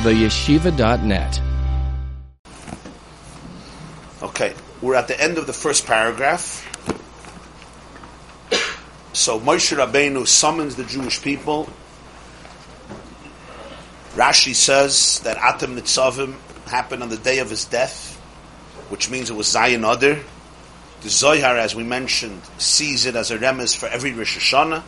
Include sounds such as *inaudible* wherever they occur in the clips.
theyeshiva.net. Okay, we're at the end of the first paragraph. So Moshe Rabbeinu summons the Jewish people. Rashi says that Atam Nitzavim happened on the day of his death, which means it was Zayin Adar. The Zohar, as we mentioned, sees it as a remez for every Rosh Hashanah.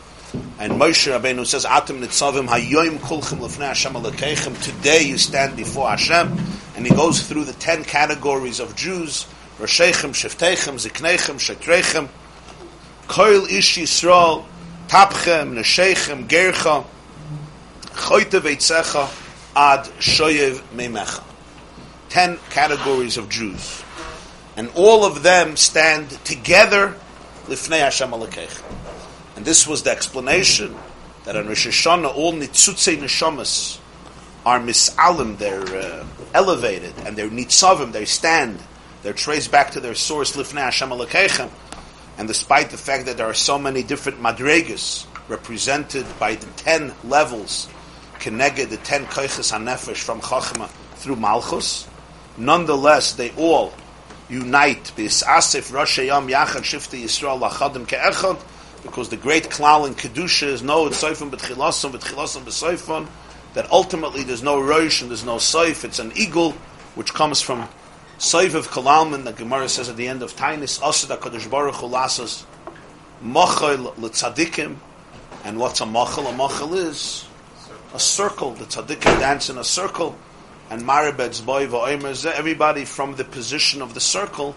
And Moshe Rabbeinu says, Atam Nitzavim Hayoim Kulchem Lefnei Hashem Alekechem. Today you stand before Hashem. And he goes through the ten categories of Jews. Roshechem, Sheftechem, Ziknechem, Shetrechem, Koil Ish Yisrael, Tapchem, Neshechem, Gercha, Choyte Veitzecha, Ad Shoyev Meimecha. Ten categories of Jews. And all of them stand together Lifnei Hashem Alekechem. And this was the explanation that on Rosh Hashanah all Nitzutzei Neshamas are misalim, they're uh, elevated, and they're nitzavim, they stand, they're traced back to their source, Lifnei Hashem Alekechem. And despite the fact that there are so many different madregas represented by the ten levels, connected the ten koiches hanefesh from Chachma through Malchus, nonetheless they all unite bis asif Rosh Yachad Shifti Yisrael Lachadim Ke'echad because the great klal in kedusha is no soifon b'tchilason b'tchilason b'soifon that ultimately there's no rosh and there's no soif it's an eagle which comes from soif of kalalman the Gemara says at the end of Tainis asad HaKadosh Baruch Hu lasas mochel l'tzadikim and what's a mochel? A mochel is a circle. The tzaddikim dance in a circle and maribed's boy va'omer everybody from the position of the circle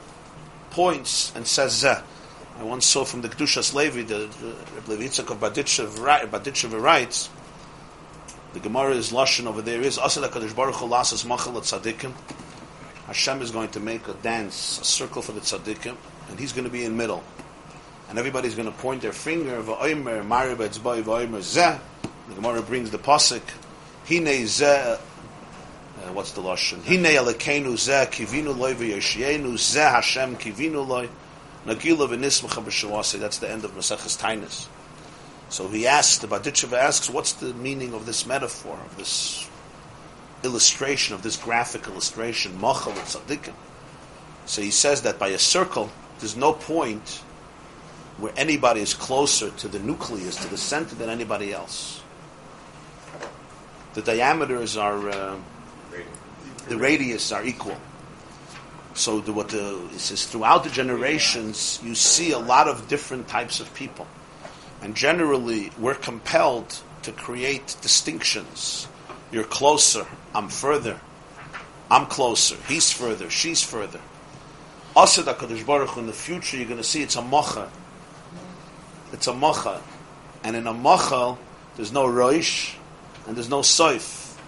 points and says zeh. I once saw from the Kedushas Levi, the, the Levi Yitzchak of Berditchev writes, the Gemara is Lashon over there is, Asad HaKadosh Baruch Hu lasas machal tzaddikim. Hashem is going to make a dance, a circle for the tzaddikim, and he's going to be in middle. And everybody's going to point their finger, va'omer, maribetz boy, va'omer, zeh. The Gemara brings the pasuk, hine zeh, uh, what's the Lashon? Hine alekenu zeh, kivinu loy v'yoshienu, zeh Hashem kivinu loy. Nagila v'nismacha b'shawasi. That's the end of Maseches Tainis. So he asked, the Berditchever asks, what's the meaning of this metaphor, of this illustration, of this graphic illustration, machal and tzaddikim? So he says that by a circle, there's no point where anybody is closer to the nucleus, to the center, than anybody else. The diameters are, uh, the radius are equal. So the, what the, says throughout the generations, you see a lot of different types of people, and generally we're compelled to create distinctions. You're closer. I'm further. I'm closer. He's further. She's further. Baruch Hu, in the future, you're going to see it's a mocha. It's a mocha, and in a mocha, there's no roish, and there's no soif.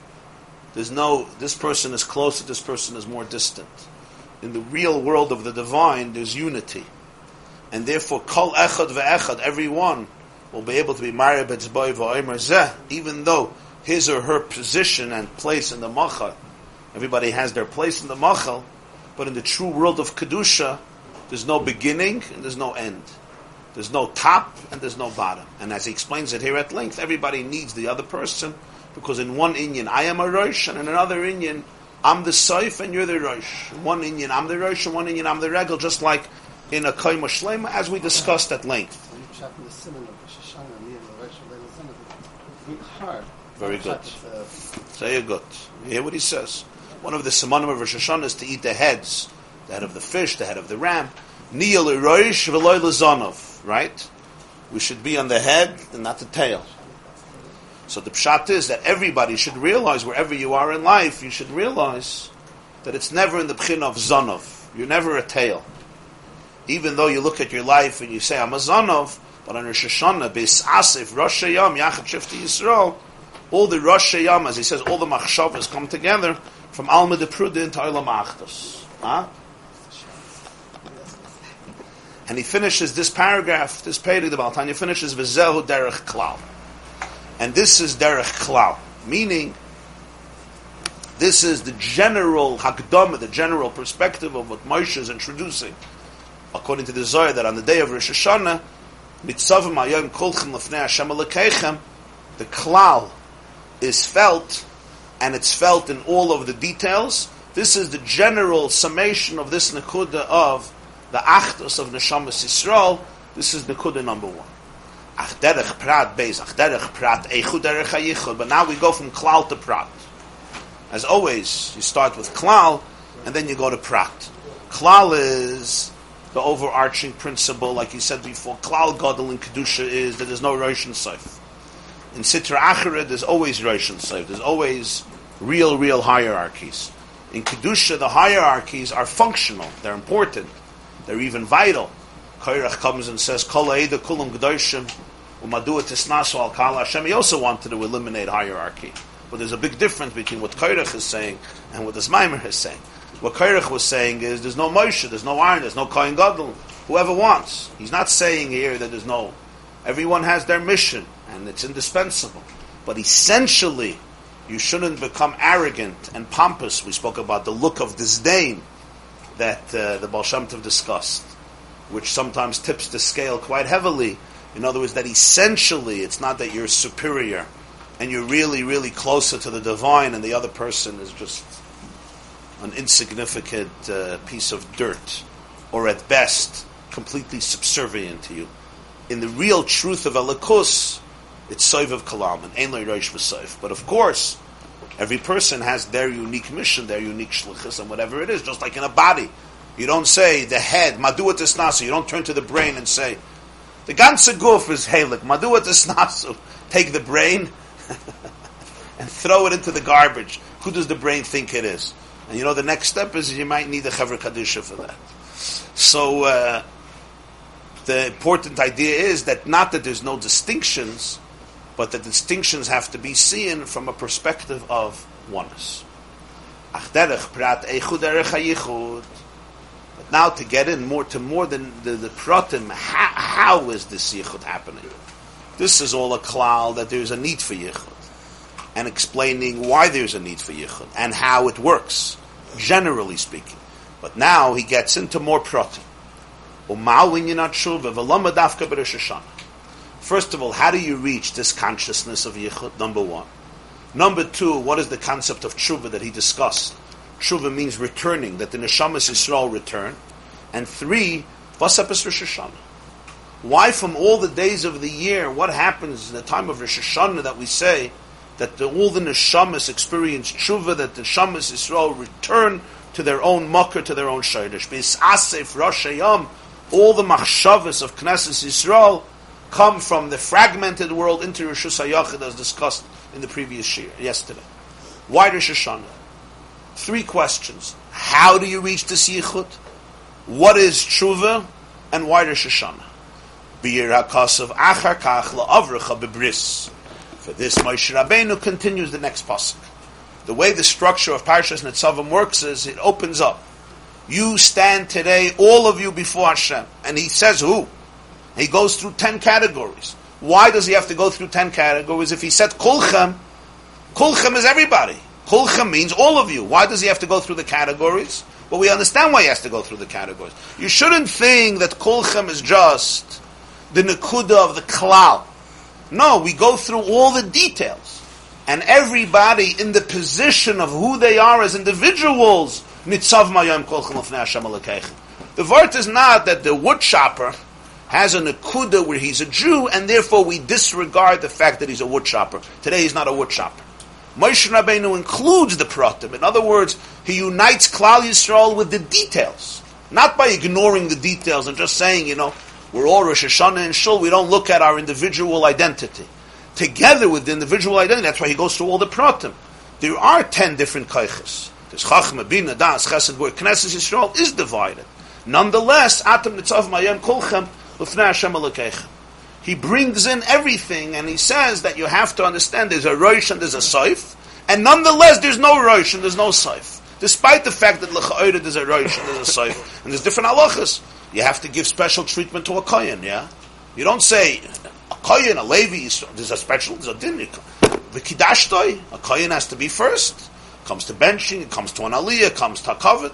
There's no. This person is closer. This person is more distant in the real world of the divine, there's unity. And therefore, kol echad ve'echad, everyone will be able to be married boy zeh, even though his or her position and place in the machal, everybody has their place in the machal, but in the true world of kedusha, there's no beginning and there's no end. There's no top and there's no bottom. And as he explains it here at length, everybody needs the other person because in one Indian I am a Rosh, and in another Indian I'm the Saif and you're the Rosh. One Indian, I'm the Rosh, and one Indian, I'm the Regal, just like in a Kaima Shlema, as we discussed at length. Very good. Very good. You hear what he says? One of the Simonim of Rosh Hashanah is to eat the heads, the head of the fish, the head of the ram. Niyal Rosh v'loy Lazanov, right? We should be on the head and not the tail. So the pshat is that everybody should realize wherever you are in life, you should realize that it's never in the pchin of zanov. You're never a tail. Even though you look at your life and you say, I'm a zanov, but on Rosh Hashanah, Asif, Rosh Hashanah, Yachad Shifti Yisrael, all the Rosh Hashanah, as he says, all the machshavas come together from Alma de Prudin to Olam Achdus. Huh? And he finishes this paragraph, this page, the Baal HaTanya finishes, V'zehu derech klal. And this is derech klal, meaning this is the general hakdama, the general perspective of what Moshe is introducing, according to the Zohar, that on the day of Rosh Hashanah, mitzavim ayom kolchem lefnei Hashem alekechem, the klal is felt and it's felt in all of the details. This is the general summation of this Nakuda of the Achdus of Neshamas Yisrael. This is Nakuda number one. Achderech Prat Beis, Achderech Prat Eichud Derech HaYichud. But now we go from Klal to Prat. As always, you start with Klal, and then you go to Prat. Klal is the overarching principle, like you said before. Klal Gadol in Kedusha is that there's no Rosh and Seif. In Sitra Achara, there's always Rosh and Seif. There's always real, real hierarchies. In Kedusha, the hierarchies are functional. They're important. They're even vital. Kairach comes and says, Kol Kulam G'doshim Umadua Tisnasu Al Kala Hashem. He also wanted to eliminate hierarchy. But there's a big difference between what Kairach is saying and what this Maimer is saying. What Kairach was saying is there's no Moshe, there's no Iron, there's no Kohen Gadol. Whoever wants. He's not saying here that there's no. Everyone has their mission, and it's indispensable. But essentially, you shouldn't become arrogant and pompous. We spoke about the look of disdain that uh, the Baal Shem Tov discussed, which sometimes tips the scale quite heavily. In other words, that essentially it's not that you're superior and you're really, really closer to the divine, and the other person is just an insignificant uh, piece of dirt, or at best, completely subservient to you. In the real truth of Elikus, it's Soiv of Kalam, and Ein Rosh V'Soiv. But of course, every person has their unique mission, their unique shlichus, and whatever it is, just like in a body. You don't say the head, Madua Tisnasu. You don't turn to the brain and say, the ganze guf is Halik, Madua Tisnasu. Take the brain *laughs* and throw it into the garbage. Who does the brain think it is? And you know, the next step is you might need a Chevra Kadisha for that. So, uh, the important idea is that not that there's no distinctions, but the distinctions have to be seen from a perspective of oneness. Now to get in more to more than the, the pratim, how, how is this yichud happening? This is all a klal that there's a need for yichud and explaining why there's a need for yichud and how it works, generally speaking. But now he gets into more pratim. First of all, how do you reach this consciousness of yichud? Number one. Number two, what is the concept of tshuva that he discussed? Tshuva means returning, that the neshamas Yisrael return. And three, vasapes Rosh Hashanah. Why from all the days of the year, what happens in the time of Rosh Hashanah that we say that the, all the neshamas experience tshuva, that the neshamas Israel return to their own mucker, to their own shaydish. Asif Rosh Hashanah, all the machshavas of Knesset Israel come from the fragmented world into Rosh Hashanah as discussed in the previous year, yesterday. Why Rosh Hashanah? Three questions. How do you reach the Yichud? What is tshuva? And why Rosh Hashanah? B'yir HaKasav achar kach la'avrecha bebris. For this, Moshe Rabbeinu continues the next pasuk. The way the structure of Parshas Netzavim works is it opens up. You stand today, all of you, before Hashem. And he says who? He goes through ten categories. Why does he have to go through ten categories? If he said Kulchem, Kulchem is everybody. Kulchem means all of you. Why does he have to go through the categories? Well, we understand why he has to go through the categories. You shouldn't think that Kulchem is just the Nakuda of the Klal. No, we go through all the details. And everybody in the position of who they are as individuals, nitzav mayom The word is not that the wood chopper has a akuda where he's a Jew, and therefore we disregard the fact that he's a wood chopper. Today he's not a wood chopper. Moshe Rabbeinu includes the pratim. In other words, he unites Klal Yisrael with the details, not by ignoring the details and just saying, you know, we're all Rosh Hashanah and Shul, we don't look at our individual identity. Together with the individual identity, that's why he goes through all the pratim. There are ten different kaiches. There's Chachma, Bina, Das, Chesed, where Knesset Yisrael is divided. Nonetheless, Atam Nitzav Mayem Kolchem, L'fnei Hashem Elokeichem. He brings in everything and he says that you have to understand there's a Rosh and there's a Saif, and nonetheless there's no Rosh and there's no Saif. Despite the fact that L'cha'oida there's a Rosh and there's a Saif, *laughs* and there's different halachas you have to give special treatment to a kohen. Yeah, you don't say a kohen, a levi. There's a special. There's a din. The kiddushtoi, a kohen has to be first. Comes to benching. It comes to an aliyah. Comes to a covet.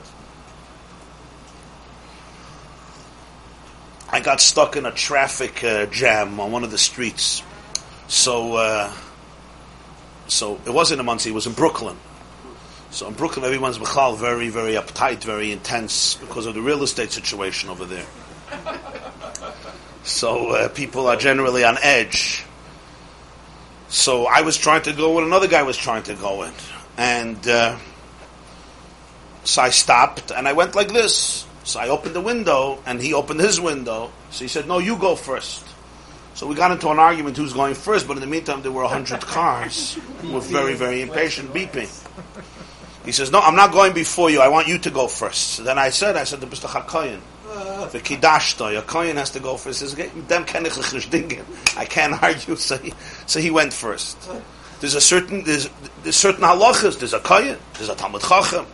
I got stuck in a traffic uh, jam on one of the streets, so uh, So it wasn't in Monsey, it was in Brooklyn. So in Brooklyn, everyone's b'chal very, very uptight, very intense because of the real estate situation over there. So uh, people are generally on edge. So I was trying to go and another guy was trying to go in. And uh, so I stopped and I went like this. So I opened the window and he opened his window. So he said, No, you go first. So we got into an argument who's going first, but in the meantime, there were a hundred *laughs* cars who were very, very impatient, beeping. He says, No, I'm not going before you. I want you to go first. So then I said, I said, the Mr. Hakoyen. The Kidashto, a Kohen has to go first. He says, Dem I can't *laughs* argue. So he, so he went first. There's a certain, there's, there's certain halachas. There's a Kohen, there's a Talmud Chacham.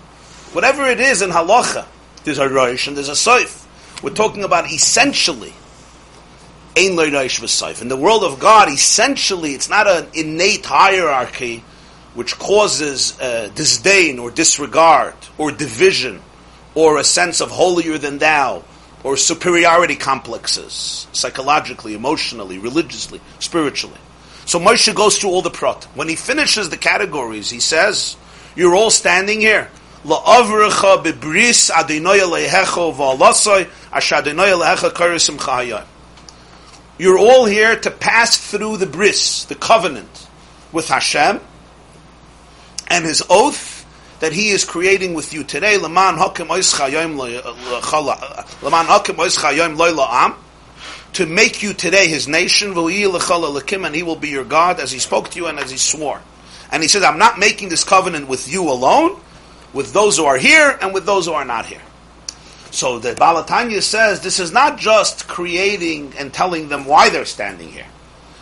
Whatever it is in halacha, there's a Rosh and there's a Seif. We're talking about essentially Ein In the world of God, essentially, it's not an innate hierarchy which causes uh, disdain or disregard or division or a sense of holier than thou or superiority complexes, psychologically, emotionally, religiously, spiritually. So Moshe goes through all the prot. When he finishes the categories, he says, You're all standing here. Bibris You're all here to pass through the bris, the covenant, with Hashem, and his oath, that He is creating with you today. Leman hakim la'am to make you today His nation, and He will be your God as He spoke to you and as He swore. And He said, "I'm not making this covenant with you alone, with those who are here and with those who are not here." So the Baal HaTanya says this is not just creating and telling them why they're standing here.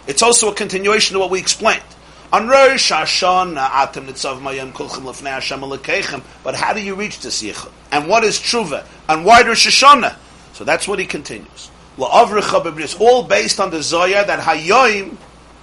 It's also a continuation of what we explained. On Rosh Hashanah. But how do you reach this yichud? And what is tshuva? And why Rosh Hashanah? So that's what he continues. It's all based on the Zoya that Hayoim,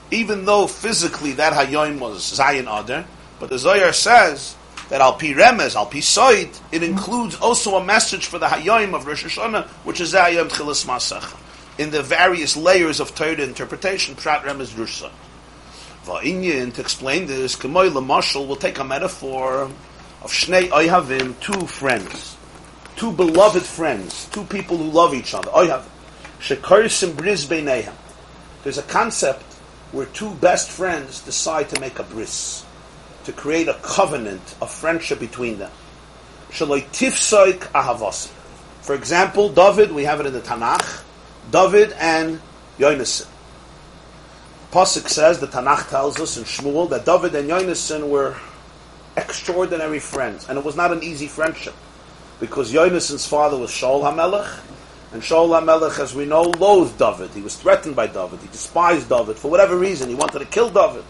even though physically that Hayoim was Zayin Adar, but the Zoya says that Al Pi Remez, Al Pi Soid, it includes also a message for the Hayoim of Rosh Hashanah, which is Zayim Tchilas Masach. In the various layers of Torah interpretation, Prat Remez Rushah. Va'inyin, to explain this, Kemoy Lamashal will take a metaphor of Shnei Oyhavim, two friends, two beloved friends, two people who love each other. Oyhavim. Shekarsim Bris Beinehem. There's a concept where two best friends decide to make a bris, to create a covenant of friendship between them. For example, David, we have it in the Tanakh, David and Yonasan. Pasuk says, the Tanakh tells us in Shmuel, that David and Yonasan were extraordinary friends. And it was not an easy friendship. Because Yonasan's father was Shaul HaMelech, and Shaul HaMelech, as we know, loathed David. He was threatened by David. He despised David. For whatever reason, he wanted to kill David.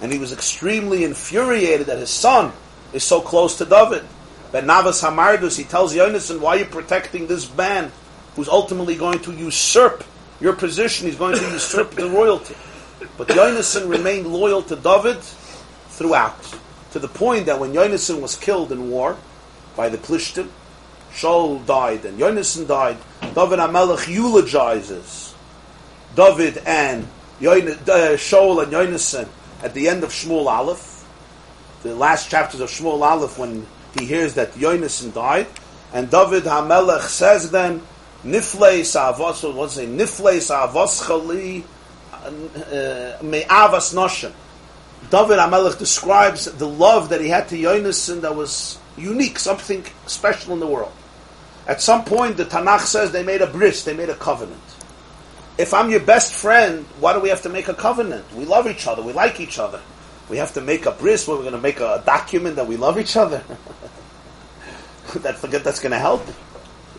And he was extremely infuriated that his son is so close to David. But Navas Hamardus, he tells Yonasan, why are you protecting this man who's ultimately going to usurp your position? He's going to usurp the royalty. But Yonasan remained loyal to David throughout, to the point that when Yonasan was killed in war by the Plishtim, Shaul died and Yonasan died. David Amelech eulogizes David and uh, Shaul and Yonasan at the end of Shmuel Aleph, the last chapters of Shmuel Aleph, when he hears that Yonasan died, and David Hamelech says then, Niflei Sa'avos, what's it? Niflei Sa'avos Chali uh, Me'avas Noshim. David Amelech describes the love that he had to Yonasan that was unique, something special in the world. At some point, the Tanakh says they made a bris, they made a covenant. If I'm your best friend, why do we have to make a covenant? We love each other, we like each other. We have to make a bris where we're going to make a document that we love each other. that *laughs* forget that's going to help.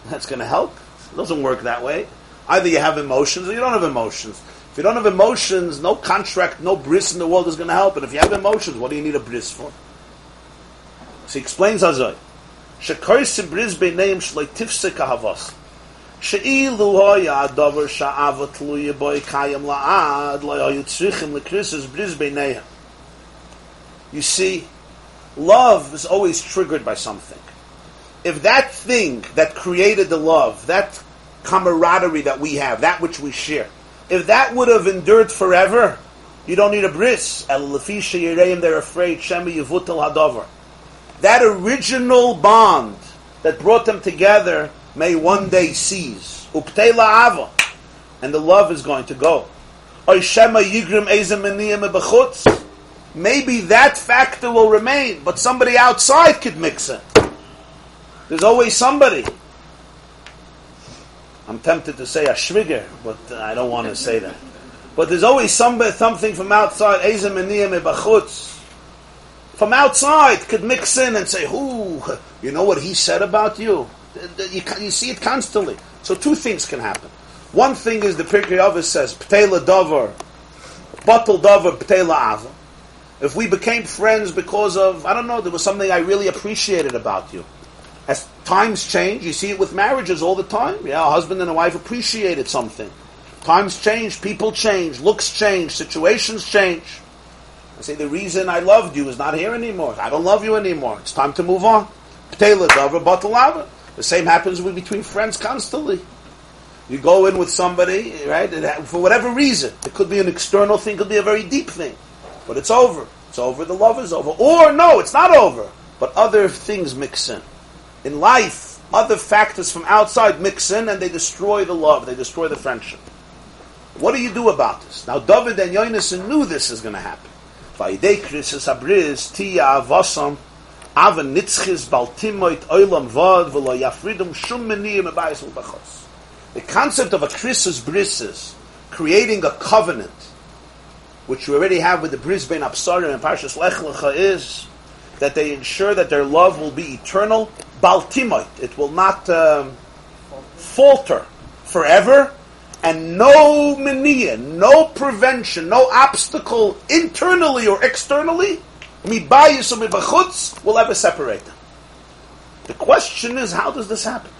That's going to help. It doesn't work that way. Either you have emotions or you don't have emotions. If you don't have emotions, no contract, no bris in the world is going to help. And if you have emotions, what do you need a bris for? So he explains Hazai. Shekoisim bris adover sha'ava tluya boi kayam la'ad lo hoyu tzrichim lekrisis bris beineim. You see, love is always triggered by something. If that thing that created the love, that camaraderie that we have, that which we share, if that would have endured forever, You don't need a bris. They're afraid. That original bond that brought them together may one day cease. Uptela ava. And the love is going to go. Maybe that factor will remain, but somebody outside could mix it. There's always somebody. I'm tempted to say a shviger, but I don't want to say that. But there's always somebody, something from outside. From outside could mix in and say, "Who? You know what he said about you." You, you see it constantly. So two things can happen. One thing is the Pirkei Avos says, "Ptela davar, batal davar, ptela ava." If we became friends because of I don't know, there was something I really appreciated about you as times change, you see it with marriages all the time. Yeah, a husband and a wife appreciated something. Times change, people change, looks change, situations change. I say the reason I loved you is not here anymore. I don't love you anymore. It's time to move on. The same happens with between friends constantly. You go in with somebody, right, for whatever reason. It could be an external thing, could be a very deep thing. But it's over. It's over, the love is over. Or no, it's not over. But other things mix in in life, other factors from outside mix in and they destroy the love, they destroy the friendship. What do you do about this? Now, David and Yonason knew this is going to happen. The concept of a krisis brisis, creating a covenant, which we already have with the Bris Bein Habsarim and Parshas Lech Lecha, is that they ensure that their love will be eternal baltimoit. It will not um, falter forever, and no mania, no prevention, no obstacle internally or externally, will ever separate them. The question is, how does this happen?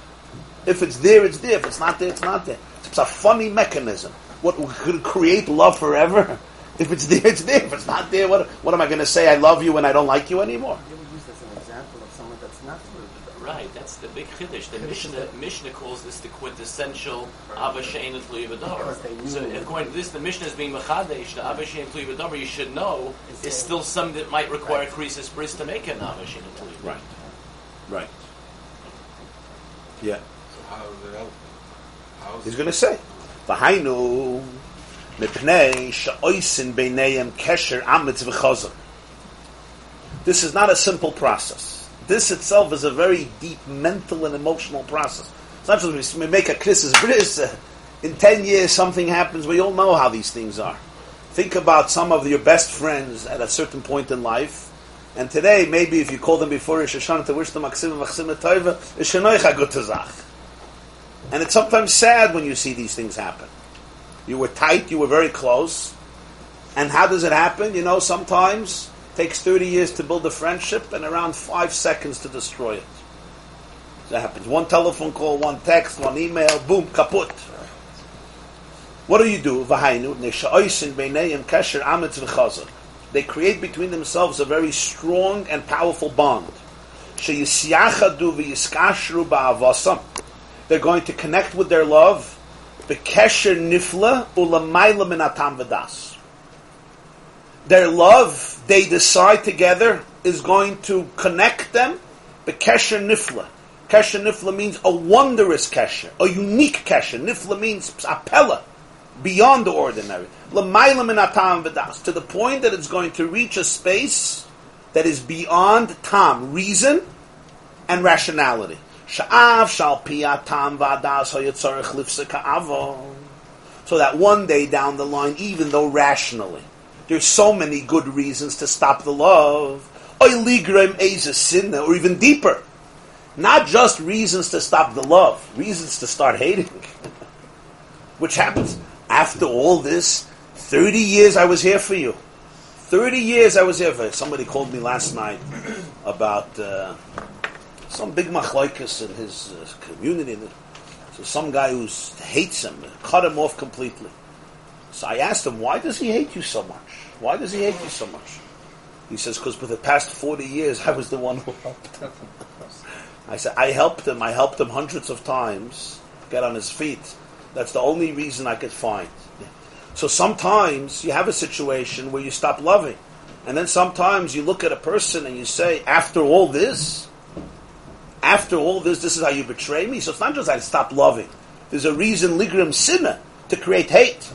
If it's there, it's there. If it's not there, it's not there. It's a funny mechanism. What could create love forever? *laughs* If it's there, it's there. If it's not there, what, what am I going to say? I love you and I don't like you anymore? Right, that's the big chiddush. The Mishnah, Mishnah calls this the quintessential Ava Shein and So according to this, the Mishnah is being Machadesh, the Ava Shein and you should know, is still something that might require right. Krisis Bris to make an Ava Shein and Right. Right. Yeah. So how does it help? How's He's going to say, V'hainu mipnei sha'oisin beinayim kesher amitz v'chazar. This is not a simple process this itself is a very deep mental and emotional process. It's not just we make a krisis bris. Uh, in ten years, something happens. We all know how these things are. Think about some of your best friends at a certain point in life. And today, maybe if you call them before Rosh Hashanah to wish them Maksim Maksim Toiva, And it's sometimes sad when you see these things happen. You were tight, you were very close. And how does it happen? You know, sometimes takes 30 years to build a friendship and around five seconds to destroy it. That happens. One telephone call, one text, one email, boom, kaput. What do you do? They create between themselves a very strong and powerful bond. They're going to connect with their love. Their love they decide together is going to connect them. But kesher nifla. Kesher nifla means a wondrous kesher, a unique kesher. Nifla means apella, beyond the ordinary. To the point that it's going to reach a space that is beyond tam, reason and rationality. So that one day down the line, even though rationally, there's so many good reasons to stop the love. Or even deeper. Not just reasons to stop the love, reasons to start hating. *laughs* Which happens after all this. 30 years I was here for you. 30 years I was here for you. Somebody called me last night *coughs* about uh, some big machlaikas in his uh, community. So some guy who hates him, cut him off completely. So I asked him, why does he hate you so much? Why does he hate you so much? He says, because for the past 40 years, I was the one who helped him. I said, I helped him. I helped him hundreds of times get on his feet. That's the only reason I could find. So sometimes you have a situation where you stop loving. And then sometimes you look at a person and you say, after all this, after all this, this is how you betray me. So it's not just I stop loving. There's a reason, ligrim sinna, to create hate.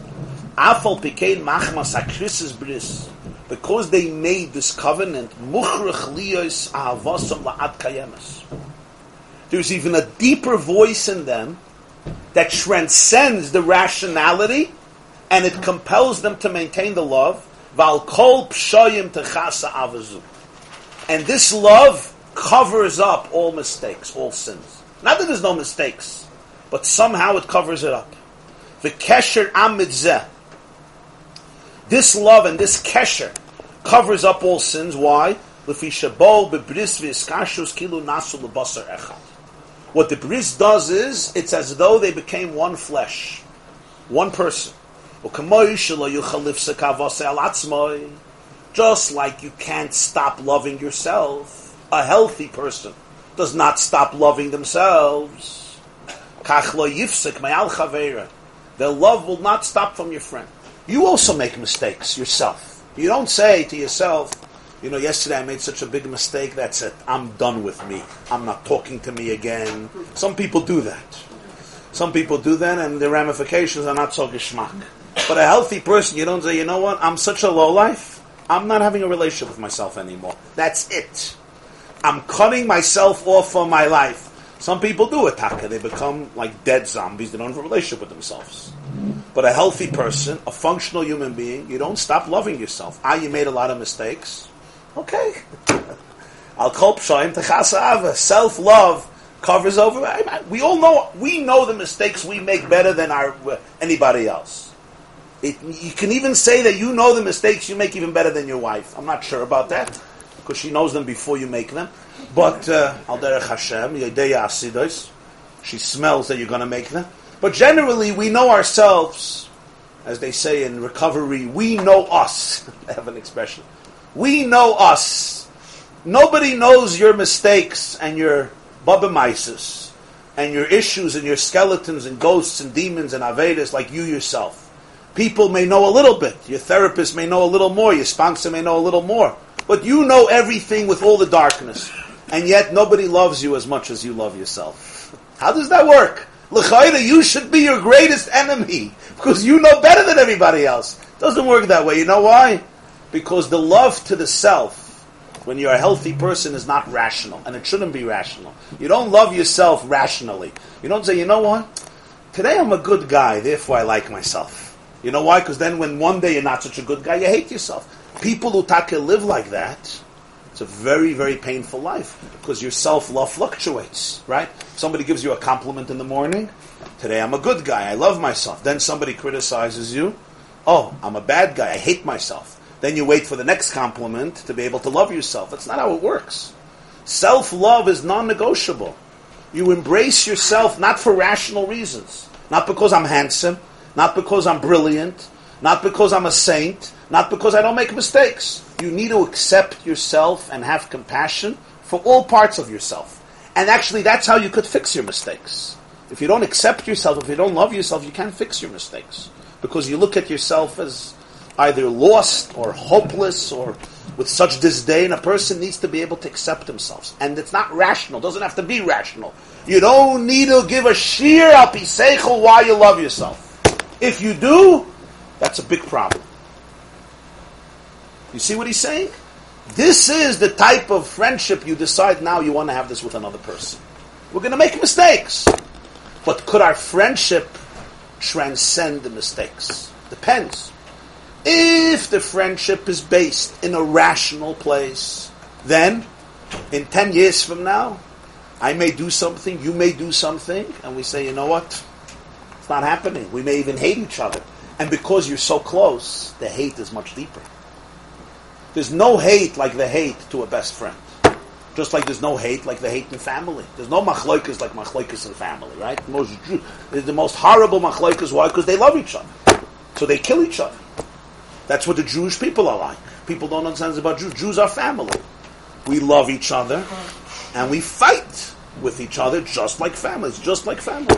Afal pikein machmas akrisis bris. Because they made this covenant, muchrach liyos ahavosam la'ad kayemas. There's even a deeper voice in them that transcends the rationality and it compels them to maintain the love. And this love covers up all mistakes, all sins. Not that there's no mistakes, but somehow it covers it up. The kesher amidzeh. This love and this kesher covers up all sins. Why? What the bris does is, it's as though they became one flesh, one person. Just like you can't stop loving yourself, a healthy person does not stop loving themselves. Their love will not stop from your friend. You also make mistakes yourself. You don't say to yourself, you know, yesterday I made such a big mistake, that's it. I'm done with me. I'm not talking to me again. Some people do that. Some people do that and the ramifications are not so geschmack. But a healthy person, you don't say, you know what, I'm such a low life, I'm not having a relationship with myself anymore. That's it. I'm cutting myself off from my life. Some people do attack They become like dead zombies. They don't have a relationship with themselves. But a healthy person, a functional human being, you don't stop loving yourself. Ah, you made a lot of mistakes. Okay. *laughs* Al kol pshaim Self love covers over. We all know. We know the mistakes we make better than our anybody else. It, you can even say that you know the mistakes you make even better than your wife. I'm not sure about that because she knows them before you make them. But uh, al derech Hashem, she smells that you're going to make them. But generally, we know ourselves, as they say in recovery. We know us. *laughs* I have an expression. We know us. Nobody knows your mistakes and your babamaisis and your issues and your skeletons and ghosts and demons and avedas like you yourself. People may know a little bit. Your therapist may know a little more. Your sponsor may know a little more. But you know everything with all the darkness. And yet nobody loves you as much as you love yourself. How does that work? L'chayda, you should be your greatest enemy because you know better than everybody else. Doesn't work that way. You know why? Because the love to the self, when you're a healthy person, is not rational, and it shouldn't be rational. You don't love yourself rationally. You don't say, you know what? Today I'm a good guy, therefore I like myself. You know why? Because then when one day you're not such a good guy, you hate yourself. People who take live like that, it's a very, very painful life because your self love fluctuates, right? Somebody gives you a compliment in the morning. Today I'm a good guy. I love myself. Then somebody criticizes you. Oh, I'm a bad guy. I hate myself. Then you wait for the next compliment to be able to love yourself. That's not how it works. Self love is non negotiable. You embrace yourself not for rational reasons, not because I'm handsome, not because I'm brilliant, not because I'm a saint, not because I don't make mistakes. You need to accept yourself and have compassion for all parts of yourself. And actually, that's how you could fix your mistakes. If you don't accept yourself, if you don't love yourself, you can't fix your mistakes. Because you look at yourself as either lost or hopeless or with such disdain. A person needs to be able to accept themselves. And it's not rational, it doesn't have to be rational. You don't need to give a sheer apiseichel why you love yourself. If you do, that's a big problem. You see what he's saying? This is the type of friendship you decide now you want to have this with another person. We're going to make mistakes. But could our friendship transcend the mistakes? Depends. If the friendship is based in a rational place, then in 10 years from now, I may do something, you may do something, and we say, you know what? It's not happening. We may even hate each other. And because you're so close, the hate is much deeper. There's no hate like the hate to a best friend. Just like there's no hate like the hate in family. There's no machloikas like machloikas in family, right? The most, the most horrible machloikas, why? Because they love each other. So they kill each other. That's what the Jewish people are like. People don't understand about Jews. Jews are family. We love each other and we fight with each other just like families, just like family.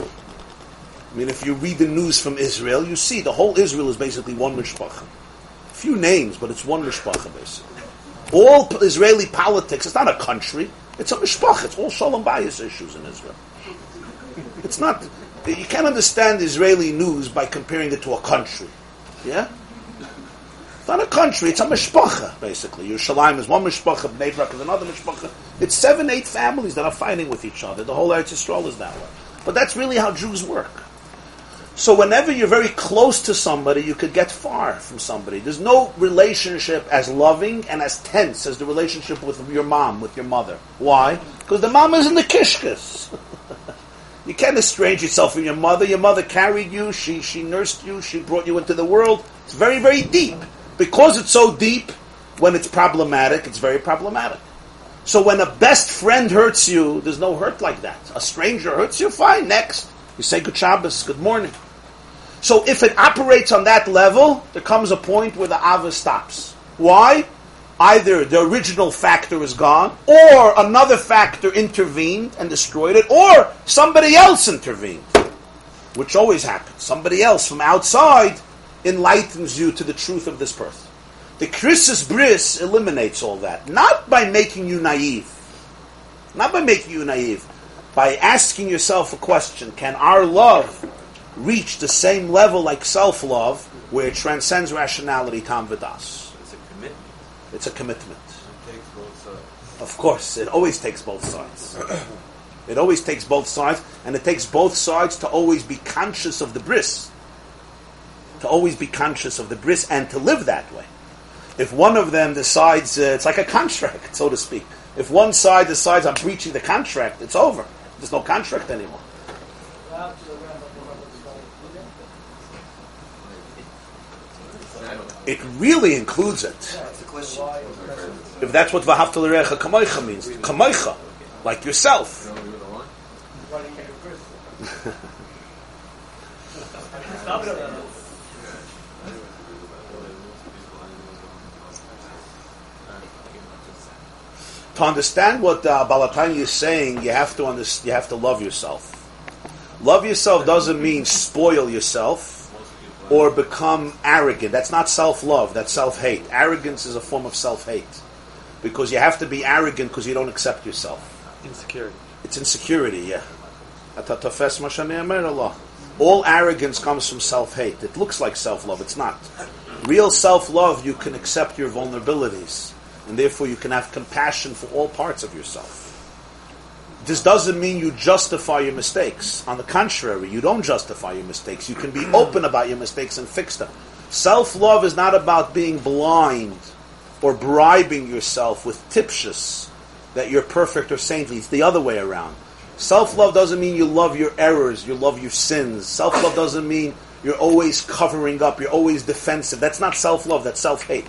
I mean, if you read the news from Israel, you see the whole Israel is basically one mishpacha. Few names, but it's one mishpacha basically. All Israeli politics, it's not a country, it's a mishpacha. It's all shalom bayis issues in Israel. It's not, you can't understand Israeli news by comparing it to a country. Yeah? It's not a country, it's a mishpacha, basically. Yerushalayim is one mishpacha, Bnei Brak is another mishpacha. It's seven, eight families that are fighting with each other. The whole Eretz Yisrael is that way. But that's really how Jews work. So whenever you're very close to somebody, you could get far from somebody. There's no relationship as loving and as tense as the relationship with your mom, with your mother. Why? Because the mom is in the kishkas. *laughs* you can't estrange yourself from your mother. Your mother carried you, she, she nursed you, she brought you into the world. It's very, very deep. Because it's so deep, when it's problematic, it's very problematic. So when a best friend hurts you, there's no hurt like that. A stranger hurts you, fine, next. You say good Shabbos, good morning. So if it operates on that level, there comes a point where the Ava stops. Why? Either the original factor is gone, or another factor intervened and destroyed it, or somebody else intervened, which always happens. Somebody else from outside enlightens you to the truth of this person. The Krisis Bris eliminates all that, not by making you naive, not by making you naive, by asking yourself a question: Can our love reach the same level like self love, where it transcends rationality, tam v'das. It's a commitment. It's a commitment. It takes both sides. Of course, it always takes both sides. *coughs* it always takes both sides, and it takes both sides to always be conscious of the bris. To always be conscious of the bris and to live that way. If one of them decides, uh, it's like a contract, *laughs* so to speak. If one side decides I'm breaching the contract, it's over. There's no contract anymore. It really includes it. If that's what Vahafta L'Recha Kamoicha means, Kamoicha, like yourself. to understand what uh, Baal HaTanya is saying, you have to understand, you have to love yourself. Love yourself doesn't mean spoil yourself or become arrogant. That's not self love, that's self hate. Arrogance is a form of self hate. Because you have to be arrogant because you don't accept yourself. Insecurity. It's insecurity, yeah. All arrogance comes from self hate. It looks like self love, it's not. Real self love, you can accept your vulnerabilities, and therefore you can have compassion for all parts of yourself. This doesn't mean you justify your mistakes. On the contrary, you don't justify your mistakes. You can be open about your mistakes and fix them. Self love is not about being blind or bribing yourself with tipshus that you're perfect or saintly. It's the other way around. Self love doesn't mean you love your errors, you love your sins. Self love doesn't mean you're always covering up, you're always defensive. That's not self love, that's self hate.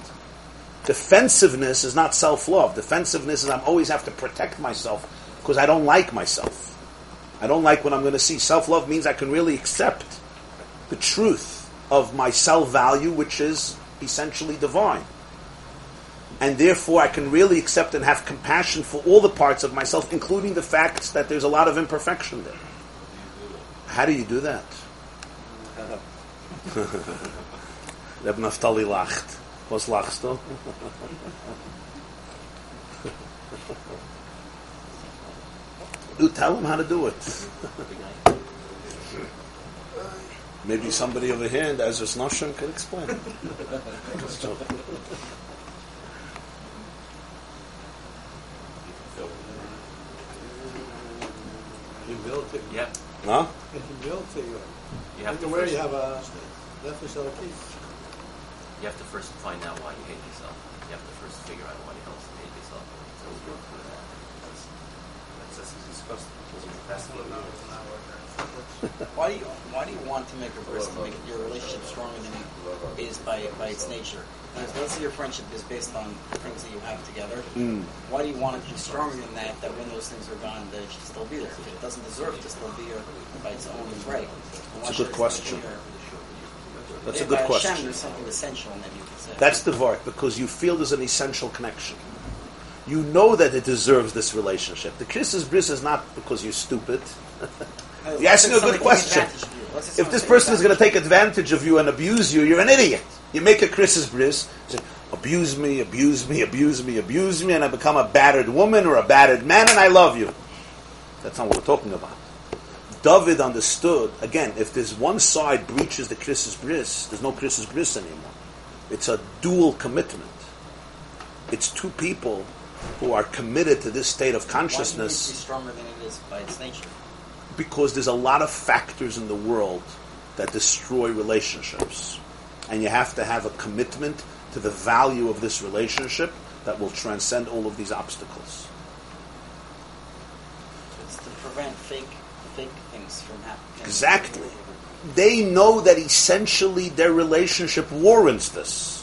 Defensiveness is not self love. Defensiveness is I always have to protect myself because I don't like myself. I don't like what I'm going to see. Self love means I can really accept the truth of my self value, which is essentially divine. And therefore, I can really accept and have compassion for all the parts of myself, including the fact that there's a lot of imperfection there. How do you do that? *laughs* Reb Naftali lacht. Was lachst du? *laughs* You tell them how to do it. Maybe somebody over here in the Ezras Noshim can explain. Humility. Yeah. No? Humility. You have to where you have a nefesh You have to first find out why you hate yourself. You have to first figure out why you also hate yourself. So we go through that. Why do you why do you want to make a bris to make your relationship stronger than it is by by its nature? Because let's say your friendship is based on the things that you have together. Mm. Why do you want it to be stronger than that? That when those things are gone, that it should still be there. It doesn't deserve to still be there by its own right. That's a good question. That's a good question. Hashem, there's something essential in that you can say. That's the vart because you feel there's an essential connection you know that it deserves this relationship. The Krisis Bris is not because you're stupid. *laughs* you're asking a good question. If this person is going to take advantage of you and abuse you, you're an idiot. You make a Krisis bris, say, abuse me, abuse me, abuse me, abuse me, and I become a battered woman or a battered man, and I love you. That's not what we're talking about. David understood, again, if there's one side breaches the Krisis bris, there's no Krisis bris anymore. It's a dual commitment. It's two people who are committed to this state of Why do you need consciousness stronger than it is by its nature? because there's a lot of factors in the world that destroy relationships. And you have to have a commitment to the value of this relationship that will transcend all of these obstacles. It's to prevent fake fake things from happening. Exactly. They know that essentially their relationship warrants this.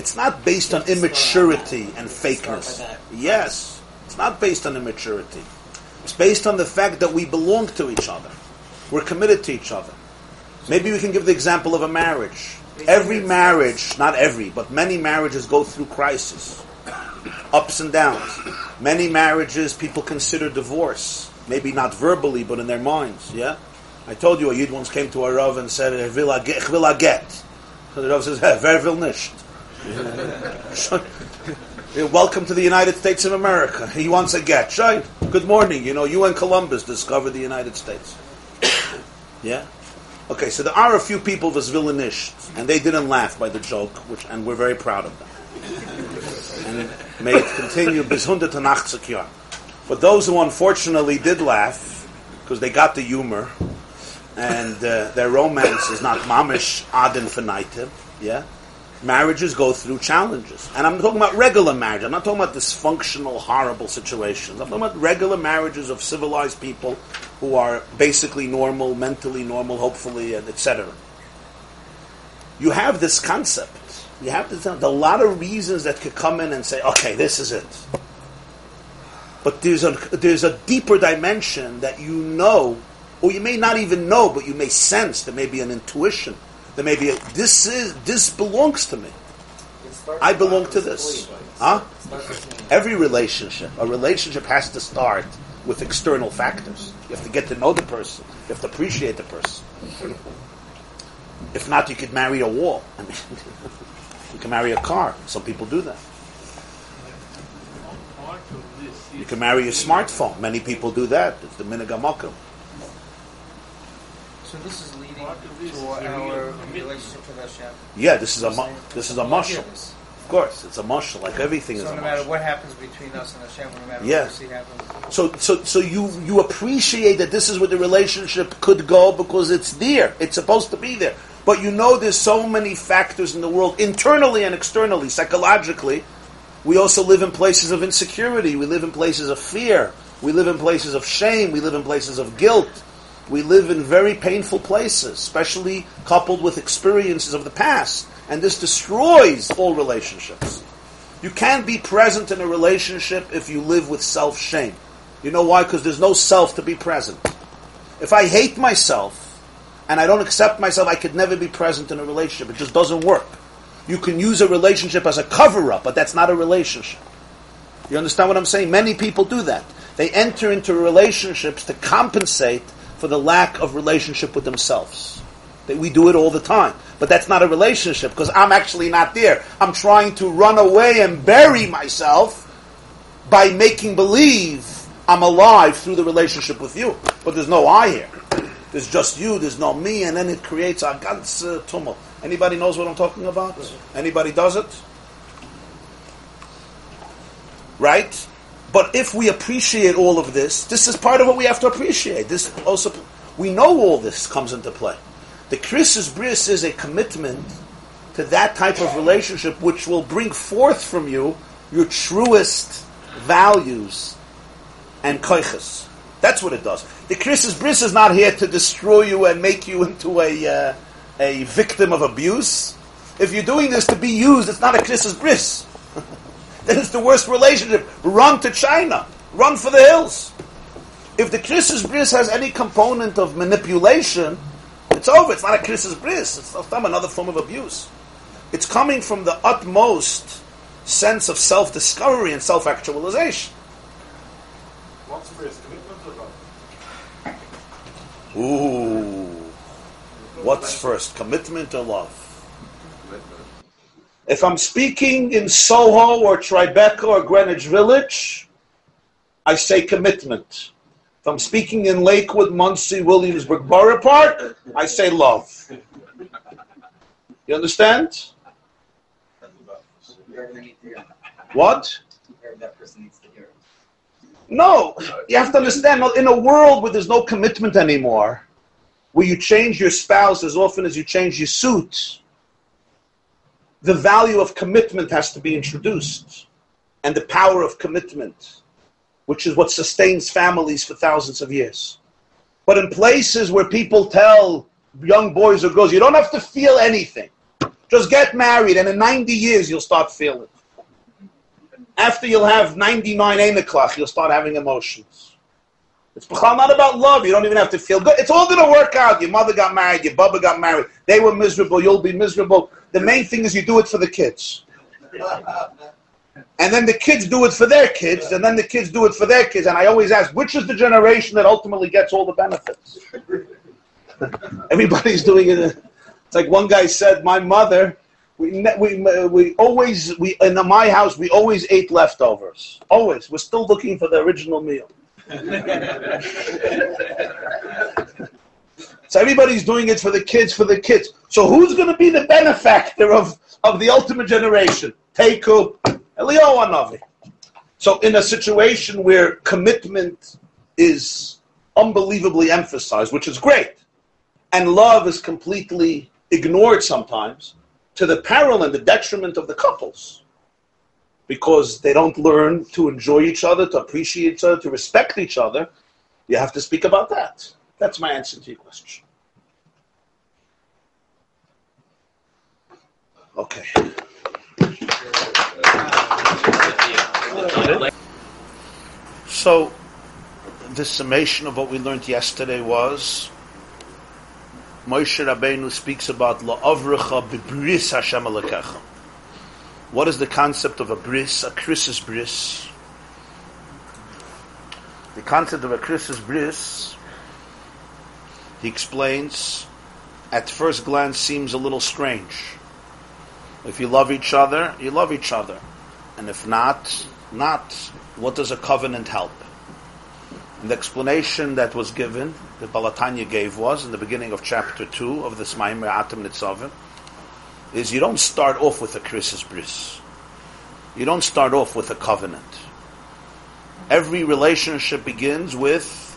It's not based on immaturity and fakeness. Yes. It's not based on immaturity. It's based on the fact that we belong to each other. We're committed to each other. Maybe we can give the example of a marriage. Every marriage, not every, but many marriages go through crisis, ups and downs. Many marriages people consider divorce, maybe not verbally, but in their minds. Yeah, I told you a Yid once came to a Rav and said, "Ich. So the Rav says, *laughs* "Hey, wer will nicht?" *laughs* Welcome to the United States of America. He wants a get. Right. Good morning. You know, you and Columbus discovered the United States. *coughs* yeah. Okay, so there are a few people was villainish, and they didn't laugh by the joke, which, and we're very proud of them. and may it continue bis hundert und achtzig Jahr. But those who unfortunately did laugh, because they got the humor, and uh, their romance is not mamish ad infinitum, yeah? Marriages go through challenges. And I'm talking about regular marriage. I'm not talking about dysfunctional, horrible situations. I'm talking about regular marriages of civilized people who are basically normal, mentally normal, hopefully, and etc. You have this concept. You have this, a lot of reasons that could come in and say, okay, this is it. But there's a, there's a deeper dimension that you know, or you may not even know, but you may sense. There may be an intuition. There may be this is, this belongs to me. I belong to this. Huh? Every relationship, a relationship has to start with external factors. You have to get to know the person. You have to appreciate the person. If not, you could marry a wall. *laughs* I mean, you can marry a car. Some people do that. You can marry a smartphone. Many people do that. It's the minigamakum. So this is leading Part of to the our relationship with Hashem. Yeah, this is a this is a. Yes. Of course, it's a mushal. Like everything is So a no matter what happens between us and Hashem, no matter Yeah. what we see happen, So, so, so you you appreciate that this is where the relationship could go because it's there. It's supposed to be there. But you know, there's so many factors in the world, internally and externally, psychologically. We also live in places of insecurity. We live in places of fear. We live in places of shame. We live in places of guilt. We live in very painful places, especially coupled with experiences of the past. And this destroys all relationships. You can't be present in a relationship if you live with self shame. You know why? Because there's no self to be present. If I hate myself and I don't accept myself, I could never be present in a relationship. It just doesn't work. You can use a relationship as a cover up, but that's not a relationship. You understand what I'm saying? Many people do that. They enter into relationships to compensate for the lack of relationship with themselves. That we do it all the time. But that's not a relationship because I'm actually not there. I'm trying to run away and bury myself by making believe I'm alive through the relationship with you. But there's no I here. There's just you, there's no me, and then it creates a ganze uh, tumult. Anybody knows what I'm talking about? Anybody does it? Right? But if we appreciate all of this, this is part of what we have to appreciate. This also, we know all this comes into play. The Krisis bris is a commitment to that type of relationship which will bring forth from you your truest values and koiches. That's what it does. The Krisis bris is not here to destroy you and make you *laughs* into a uh, a victim of abuse. If you're doing this to be used, it's not a Krisis bris. Then it's the worst relationship. Run to China. Run for the hills. If the Krisis bris has any component of manipulation, it's over. It's not a Krisis bris. It's some another form of abuse. It's coming from the utmost sense of self-discovery and self-actualization. What's first, commitment or not? Ooh. What's first, commitment or love? If I'm speaking in Soho or Tribeca or Greenwich Village, I say commitment. If I'm speaking in Lakewood, Monsey, Williamsburg, Borough Park, I say love. You understand? What? No, you have to understand. In a world where there's no commitment anymore, where you change your spouse as often as you change your suit, the value of commitment has to be introduced, and the power of commitment, which is what sustains families for thousands of years. But in places where people tell young boys or girls, you don't have to feel anything. Just get married, and in 90 years you'll start feeling. After you'll have 99 Einiklach, you'll start having emotions. It's not about love. You don't even have to feel good. It's all going to work out. Your mother got married. Your bubba got married. They were miserable. You'll be miserable. The main thing is you do it for the kids. And then the kids do it for their kids, and then the kids do it for their kids. And I always ask, which is the generation that ultimately gets all the benefits? *laughs* Everybody's doing it. It's like one guy said, my mother we, we, we always, we, in my house, we always ate leftovers. Always. We're still looking for the original meal. *laughs* so everybody's doing it for the kids, for the kids. So who's going to be the benefactor of, of the ultimate generation? Teku, Eliyahu Navi. So in a situation where commitment is unbelievably emphasized, which is great, and love is completely ignored sometimes, to the peril and the detriment of the couples because they don't learn to enjoy each other, to appreciate each other, to respect each other. You have to speak about that. That's my answer to your question. Okay. So, the summation of what we learned yesterday was Moshe Rabbeinu speaks about la'avrecha b'bris Hashem alekecha. What is the concept of a bris, a krisis bris? The concept of a krisis bris, he explains, at first glance seems a little strange. If you love each other, you love each other. And if not, not. What does a covenant help? And the explanation that was given, that Baal HaTanya gave was, in the beginning of chapter 2 of the Smaim Atam Nitzavim, is you don't start off with a krisis bris. You don't start off with a covenant. Every relationship begins with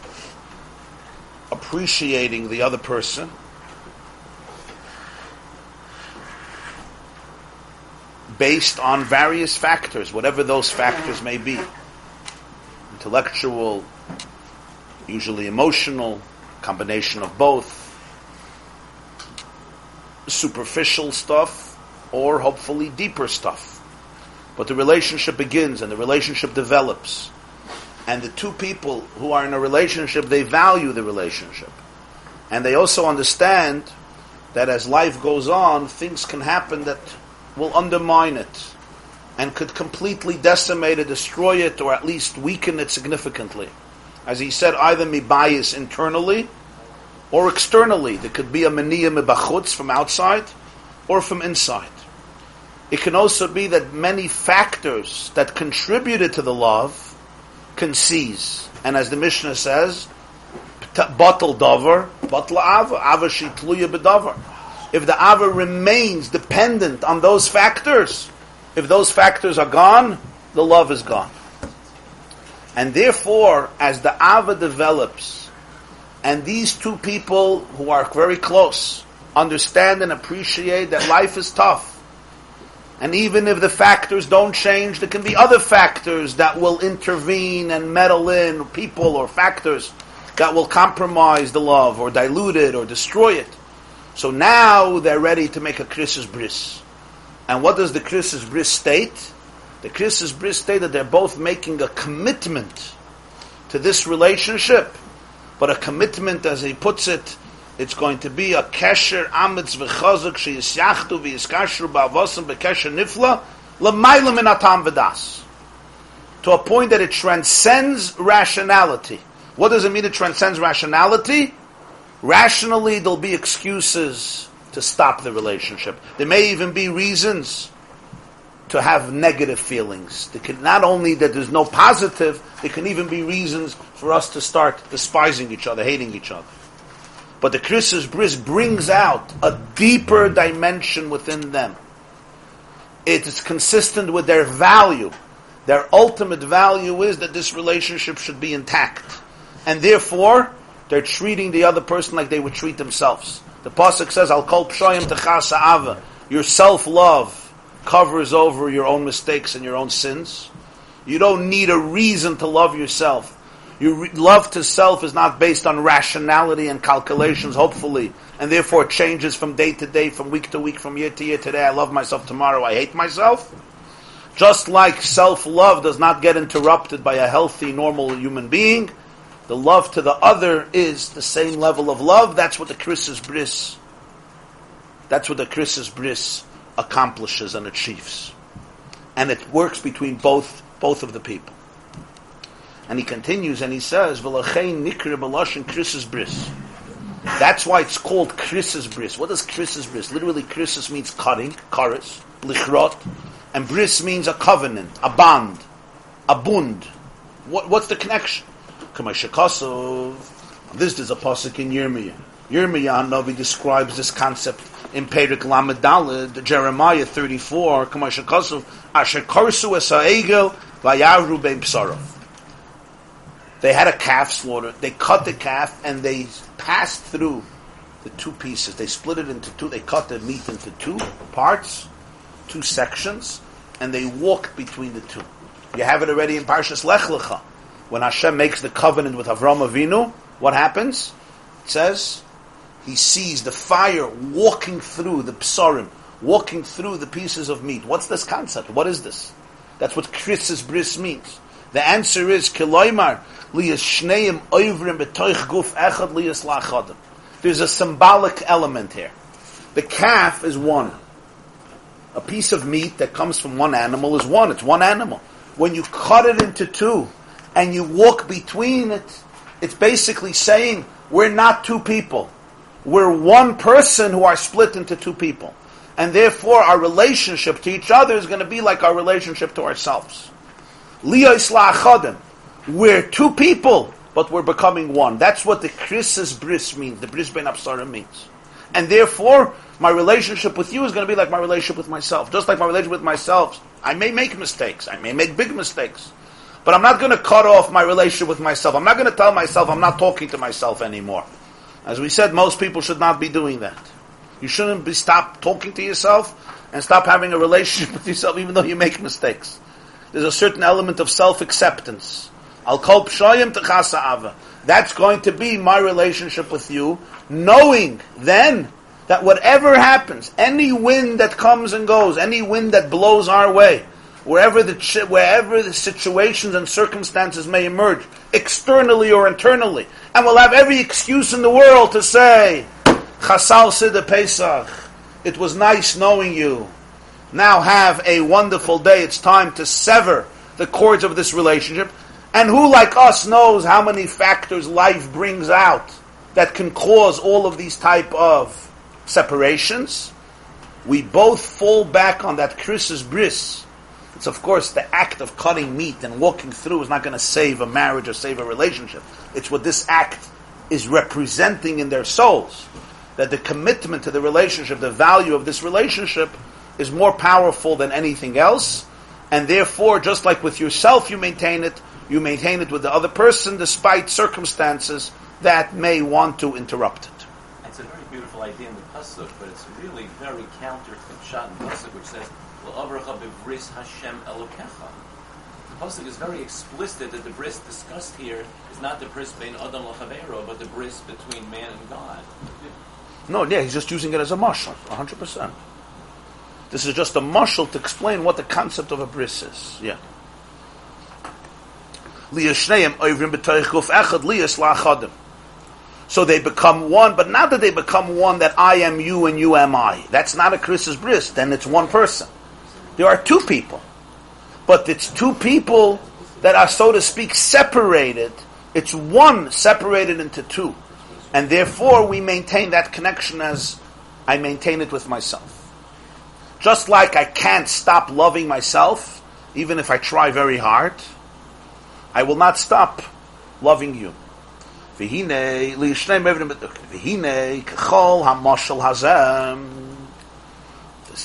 appreciating the other person, based on various factors, whatever those factors may be intellectual, usually emotional, combination of both, superficial stuff, or hopefully deeper stuff. But the relationship begins and the relationship develops. And the two people who are in a relationship, they value the relationship. And they also understand that as life goes on, things can happen that will undermine it and could completely decimate it, destroy it, or at least weaken it significantly as he said, either me bias internally or externally. There could be a maniya mibachutz from outside or from inside. It can also be that many factors that contributed to the love cease. And as the Mishnah says, batal davar, batal ava, ava shitluya bedavar. If the ava remains dependent on those factors, if those factors are gone, the love is gone. And therefore, as the Ava develops, and these two people who are very close understand and appreciate that life is tough, and even if the factors don't change, there can be other factors that will intervene and meddle in, people or factors that will compromise the love or dilute it or destroy it. So now they're ready to make a krisis bris. And what does the krisis bris state? The Krisis Bris state that they're both making a commitment to this relationship, but a commitment, as he puts it, it's going to be a kesher amitz v'chazuk sheyisyachtu v'yiskashru ba'avosim b'kesher nifla l'mayla min atam v'das. To a point that it transcends rationality. What does it mean it transcends rationality? Rationally, there'll be excuses to stop the relationship. There may even be reasons to have negative feelings. There can, not only that there's no positive, there can even be reasons for us to start despising each other, hating each other. But the Krisus Bris brings out a deeper dimension within them. It is consistent with their value. Their ultimate value is that this relationship should be intact. And therefore, they're treating the other person like they would treat themselves. The pasuk says, I'll call pshoyim techasa ava." Your self-love covers over your own mistakes and your own sins. You don't need a reason to love yourself. Your love to self is not based on rationality and calculations, hopefully, and therefore changes from day to day, from week to week, from year to year. Today I love myself, tomorrow I hate myself. Just like self-love does not get interrupted by a healthy, normal human being, the love to the other is the same level of love. That's what the Krisus Bris. That's what the Krisus Bris accomplishes and achieves, and it works between both both of the people. And he continues and he says, "V'lachein nikra b'lashon Krisus Bris." That's why it's called Krisus Bris. What does Krisus Bris? Literally, Krisus means cutting, chorus, lichrot, and Bris means a covenant, a bond, a bund. What, what's the connection? This is a pasuk in Yirmiyah. Yirmiyah Navi describes this concept in Perik Lamed Jeremiah 34. Kamashakasov. Asher korsu es ha'egel vayavru bein psarov. They had a calf slaughter. They cut the calf and they passed through the two pieces. They split it into two. They cut the meat into two parts, two sections, and they walked between the two. You have it already in Parshas Lech Lecha when Hashem makes the covenant with Avram Avinu, what happens? It says he sees the fire walking through the psarim, walking through the pieces of meat. What's this concept? What is this? That's what Krisis bris means. The answer is Kiloimar oivrim guf echad. There's a symbolic element here. The calf is one. A piece of meat that comes from one animal is one. It's one animal. When you cut it into two, and you walk between it, it's basically saying we're not two people. We're one person who are split into two people. And therefore our relationship to each other is going to be like our relationship to ourselves. We're two people, but we're becoming one. That's what the Krisis bris means, the bris ben means. And therefore, my relationship with you is going to be like my relationship with myself. Just like my relationship with myself, I may make mistakes. I may make big mistakes. But I'm not going to cut off my relationship with myself. I'm not going to tell myself I'm not talking to myself anymore. As we said, most people should not be doing that. You shouldn't be stop talking to yourself and stop having a relationship *laughs* with yourself even though you make mistakes. There's a certain element of self-acceptance. I'll call ava. That's going to be my relationship with you, knowing then that whatever happens, any wind that comes and goes, any wind that blows our way, wherever the wherever the situations and circumstances may emerge, externally or internally, and we'll have every excuse in the world to say, "Chasal Siddur Pesach." It was nice knowing you. Now have a wonderful day. It's time to sever the cords of this relationship. And who like us knows how many factors life brings out that can cause all of these type of separations? We both fall back on that Krisis bris it's of course the act of cutting meat and walking through is not going to save a marriage or save a relationship. It's what this act is representing in their souls. That the commitment to the relationship, the value of this relationship, is more powerful than anything else. And therefore, just like with yourself, you maintain it, you maintain it with the other person despite circumstances that may want to interrupt it. It's a very beautiful idea in the Pasuk, but it's really very counter to the Pshat in Pasuk, which says, b'vris Hashem Elokecha. The pasuk is very explicit that the bris discussed here is not the bris between Adam Lachavero, but the bris between man and God. No, yeah, he's just using it as a marshal, hundred percent. This is just a marshal to explain what the concept of a bris is. Yeah. So they become one, but not that they become one that I am you and you am I. That's not a Krisis bris. Then it's one person. There are two people. But it's two people that are, so to speak, separated. It's one separated into two. And therefore, we maintain that connection as I maintain it with myself. Just like I can't stop loving myself, even if I try very hard, I will not stop loving you. This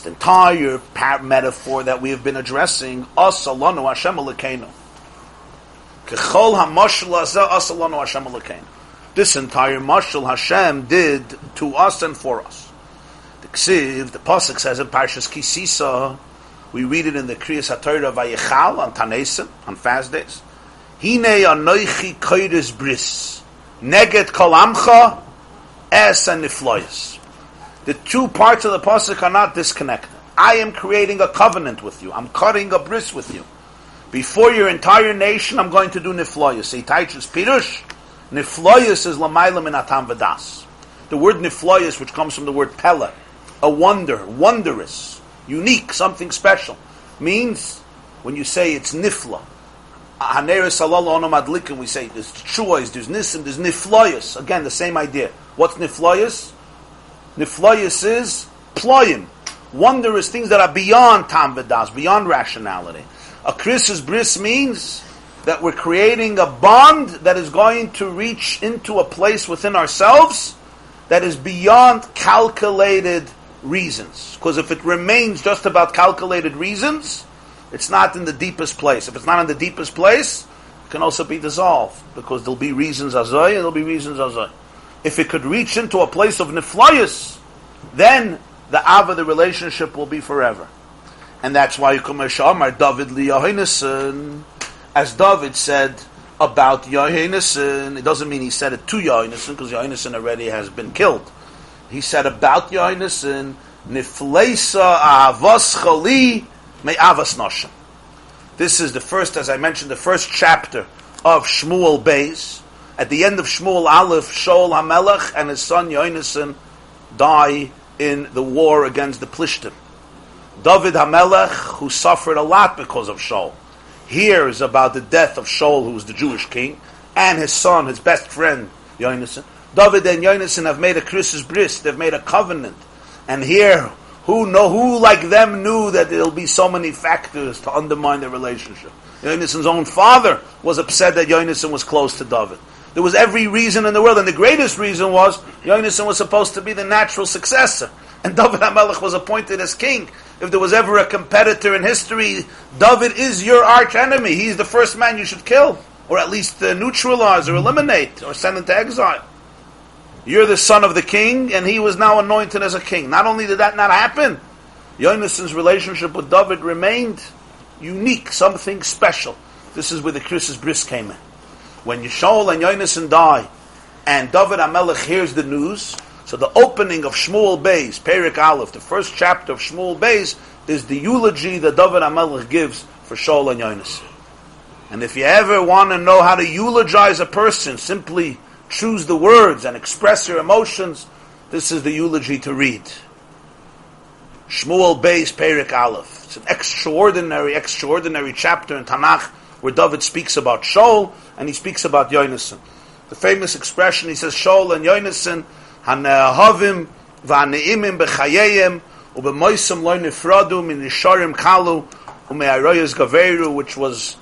entire metaphor that we have been addressing, asalanu Hashem Hashem. This entire mashal Hashem did to us and for us. The Ksiv, the Pasuk says in Parshas Kisisa, we read it in the Kriyas HaTorah Vayichal on Tanesim, on fast days. Hine anoichi koiris bris, neged kol amcha, es and nifloyas. The two parts of the pasuk are not disconnected. I am creating a covenant with you. I'm cutting a bris with you. Before your entire nation, I'm going to do nifloyas. Eitaichus pirush. Nifloyas is lamaylam in atam vadas. The word nifloyas, which comes from the word pella, a wonder, wondrous, unique, something special, means when you say it's nifla. We say there's choice, there's nisim, there's nifloyas. Again, the same idea. What's nifloyas? Niflayis is ployim, wondrous things that are beyond tam v'das, beyond rationality. A Krisis bris means that we're creating a bond that is going to reach into a place within ourselves that is beyond calculated reasons. Because if it remains just about calculated reasons, it's not in the deepest place. If it's not in the deepest place, it can also be dissolved because there'll be reasons azoy and there'll be reasons azoy if it could reach into a place of niflayus, then the ava, the relationship will be forever. And that's why you come Amar David li as David said about Yonason. It doesn't mean he said it to Yonason because Yonason already has been killed. He said about Yonason, Nifleisa avas chali me avas noshim. This is the first, as I mentioned, the first chapter of Shmuel Beis at the end of Shmuel Aleph, Shaul HaMelech and his son Yonason die in the war against the Plishtim. David HaMelech, who suffered a lot because of Shaul, hears about the death of Shaul, who was the Jewish king, and his son, his best friend, Yonason. David and Yonason have made a Krisus bris, they've made a covenant. And here, who know who like them knew that there'll be so many factors to undermine their relationship. Yonason's own father was upset that Yonason was close to David. There was every reason in the world, and the greatest reason was Yonason was supposed to be the natural successor, and David HaMelech was appointed as king. If there was ever a competitor in history, David is your arch enemy. He's the first man you should kill, or at least uh, neutralize or eliminate, or send into exile. You're the son of the king, and he was now anointed as a king. Not only did that not happen, Yonason's relationship with David remained unique, something special. This is where the Krisus Bris came in when Yishaol and Yonason die, and David HaMelech hears the news, so the opening of Shmuel Beis, Perik Aleph, the first chapter of Shmuel Beis, is the eulogy that David HaMelech gives for Shaul and Yonason. And if you ever want to know how to eulogize a person, simply choose the words and express your emotions, this is the eulogy to read. Shmuel Beis Perik Aleph. It's an extraordinary, extraordinary chapter in Tanakh where David speaks about Shaul and he speaks about Yonason. The famous expression, he says, Shaul and Yonason, Hanehavim v'aneimim b'chayeyim u'b'moisam lo nifradu min nisharim kalu u'me'aroyas gaveru, which was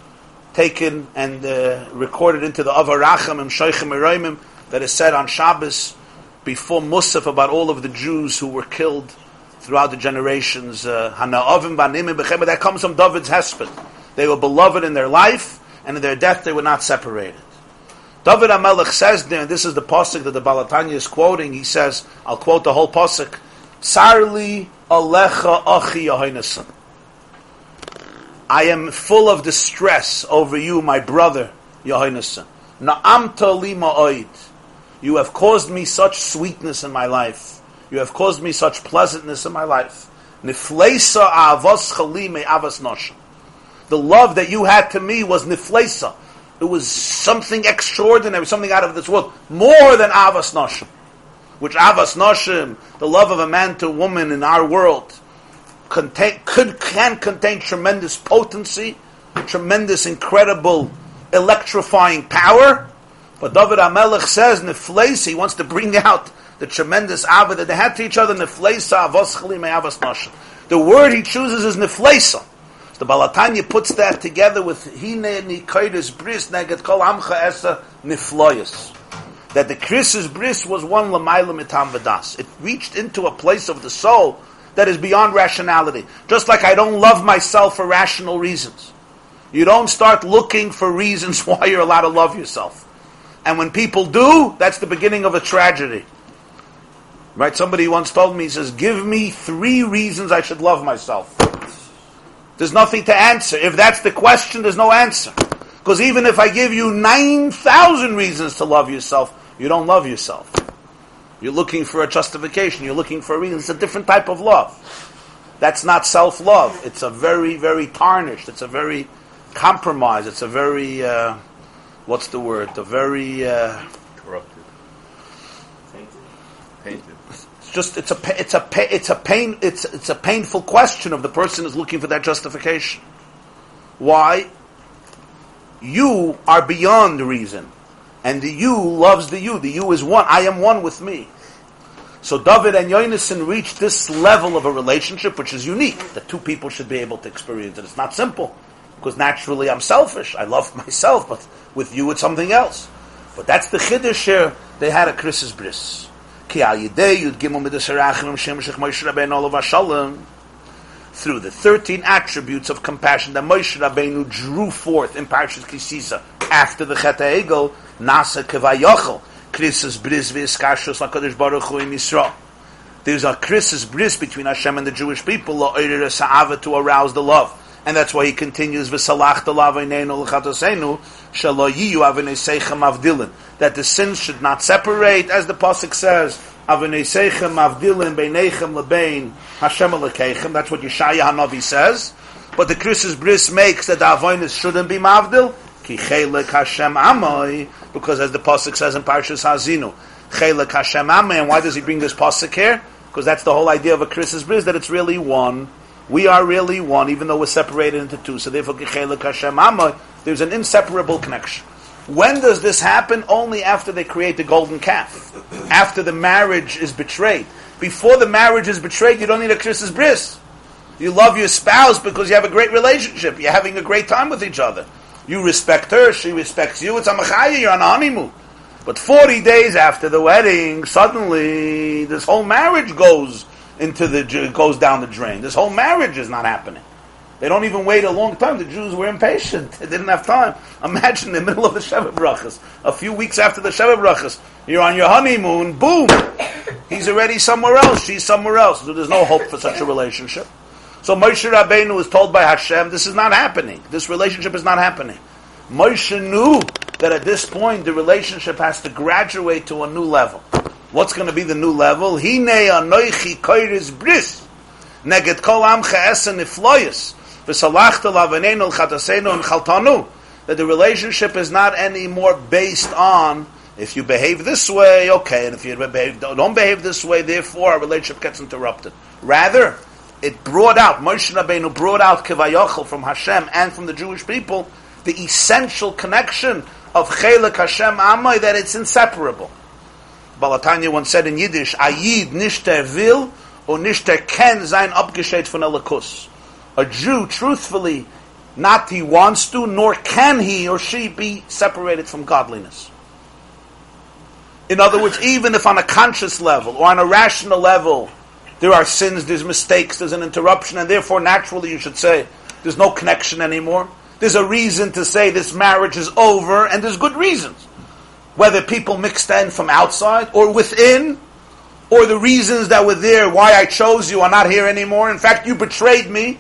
taken and uh, recorded into the Avarachim and Sheikhim Eroimim that is said on Shabbos before Musaf about all of the Jews who were killed throughout the generations. Uh, that comes from David's husband. They were beloved in their life, and in their death they were not separated. David HaMelech says there, and this is the pasuk that the Baal HaTanya is quoting, he says, I'll quote the whole pasuk, Sarli alecha achi. I am full of distress over you, my brother, Yonason. Na'amta lima oid. You have caused me such sweetness in my life. You have caused me such pleasantness in my life. Nifleisa avos chalime avas noshim the love that you had to me was niflesa. It was something extraordinary, something out of this world, more than avas nashim. Which avas nashim, the love of a man to woman in our world, contain, could can contain tremendous potency, tremendous, incredible, electrifying power. But David HaMelech says, Nifleis, he wants to bring *laughs* out the tremendous Abba that they had to each other, Nifleisa, Avoschali, Me'avas Nosha. The word he chooses is Nifleisa. The Baal HaTanya puts that together with Hine Nikoidis Bris Neget Kol Amcha Esa Nifloyas. That the Krisis Bris was one Lamaila Mitam Vadas. It reached into a place of the soul that is beyond rationality. Just like I don't love myself for rational reasons. You don't start looking for reasons *laughs* why you're allowed to love yourself. And when people do, that's the beginning of a tragedy. Right? Somebody once told me, he says, give me three reasons I should love myself. There's nothing to answer. If that's the question, there's no answer. Because even if I give you 9,000 reasons to love yourself, you don't love yourself. You're looking for a justification. You're looking for a reason. It's a different type of love. That's not self-love. It's a very, very tarnished. It's a very compromised. It's a very, uh, what's the word? A very uh, corrupted, painted. It's just it's a it's a it's a pain it's it's a painful question of the person is looking for that justification. Why? You are beyond reason, and the you loves the you. The you is one. I am one with me. So David and Yonason reached this level of a relationship, which is unique. That two people should be able to experience it. It's not simple because naturally I'm selfish. I love myself, but with you it's something else. But that's the chiddush here. They had a Krisis bris through the 13 attributes of compassion that Moshe Rabbeinu drew forth in Parashat Kisisa after the Chet Egel, Nasa Kevayochel, Krisus Bris V'Iskashus LaKadosh Baruch Hu Yisrael. There's a Krisus Bris between Hashem and the Jewish people, La'orir Sa'ava, to arouse the love. And that's why he continues, V'salach T'lav L'chatosenu, Shaloyiyu Avinei Seichem Avdilin, that the sins should not separate, as the Pasuk says, aveneseichem avdilin beinechem lebein Hashem alekeichem. That's what Yeshaya Hanavi says. But the Krisis bris makes that the avonis shouldn't be mavdil ki chelek Hashem amoy because as the pasuk says in Parshas Hazinu chelek Hashem amoy. And why does he bring this pasuk here? Because that's the whole idea of a Krisis bris that it's really one. We are really one, even though we're separated into two. So therefore, Hashem there's an inseparable connection. When does this happen? Only after they create the golden calf. After the marriage is betrayed. Before the marriage is betrayed, you don't need a Krisis bris. You love your spouse because you have a great relationship. You're having a great time with each other. You respect her, she respects you. It's a machaya, you're on a honeymoon. But 40 days after the wedding, suddenly this whole marriage goes into the goes down the drain. This whole marriage is not happening. They don't even wait a long time. The Jews were impatient. They didn't have time. Imagine in the middle of the Sheva Brachas, a few weeks after the Sheva Brachas, you're on your honeymoon, boom! He's already somewhere else, she's somewhere else. So there's no hope for such a relationship. So Moshe Rabbeinu was told by Hashem, this is not happening. This relationship is not happening. Moshe knew that at this point the relationship has to graduate to a new level. What's going to be the new level? Hine anoichi koiris bris. Neget kol amcha esen ifloyes. That the relationship is not anymore based on if you behave this way, okay, and if you behave, don't behave this way, therefore our relationship gets interrupted. Rather, it brought out, Moshe Rabbeinu brought out Kivayachal from Hashem and from the Jewish people, the essential connection of Chelek Hashem Amai, that it's inseparable. Baal HaTanya once said in Yiddish, Ayid nishter will or nishter ken sein abgescheit von Elikus. A Jew, truthfully, not he wants to, nor can he or she be separated from godliness. In other words, even if on a conscious level or on a rational level, there are sins, there's mistakes, there's an interruption, and therefore naturally you should say, there's no connection anymore. There's a reason to say this marriage is over, and there's good reasons whether people mixed in from outside or within, or the reasons that were there, why I chose you, are not here anymore. In fact, you betrayed me.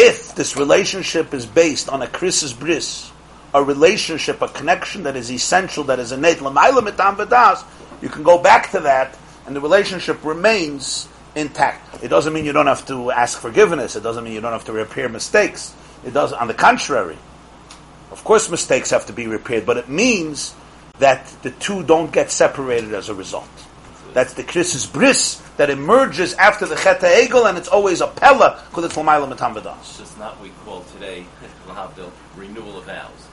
If this relationship is based on a Krisis bris, a relationship, a connection that is essential, that is innate, you can go back to that, and the relationship remains intact. It doesn't mean you don't have to ask forgiveness. It doesn't mean you don't have to repair mistakes. It does, on the contrary. Of course, mistakes have to be repaired, but it means that the two don't get separated as a result. That's the Krisis bris that emerges after the Chet Egel, and it's always a pella because it's Lamayla Matam It's just not what we call today *laughs* the renewal of vows.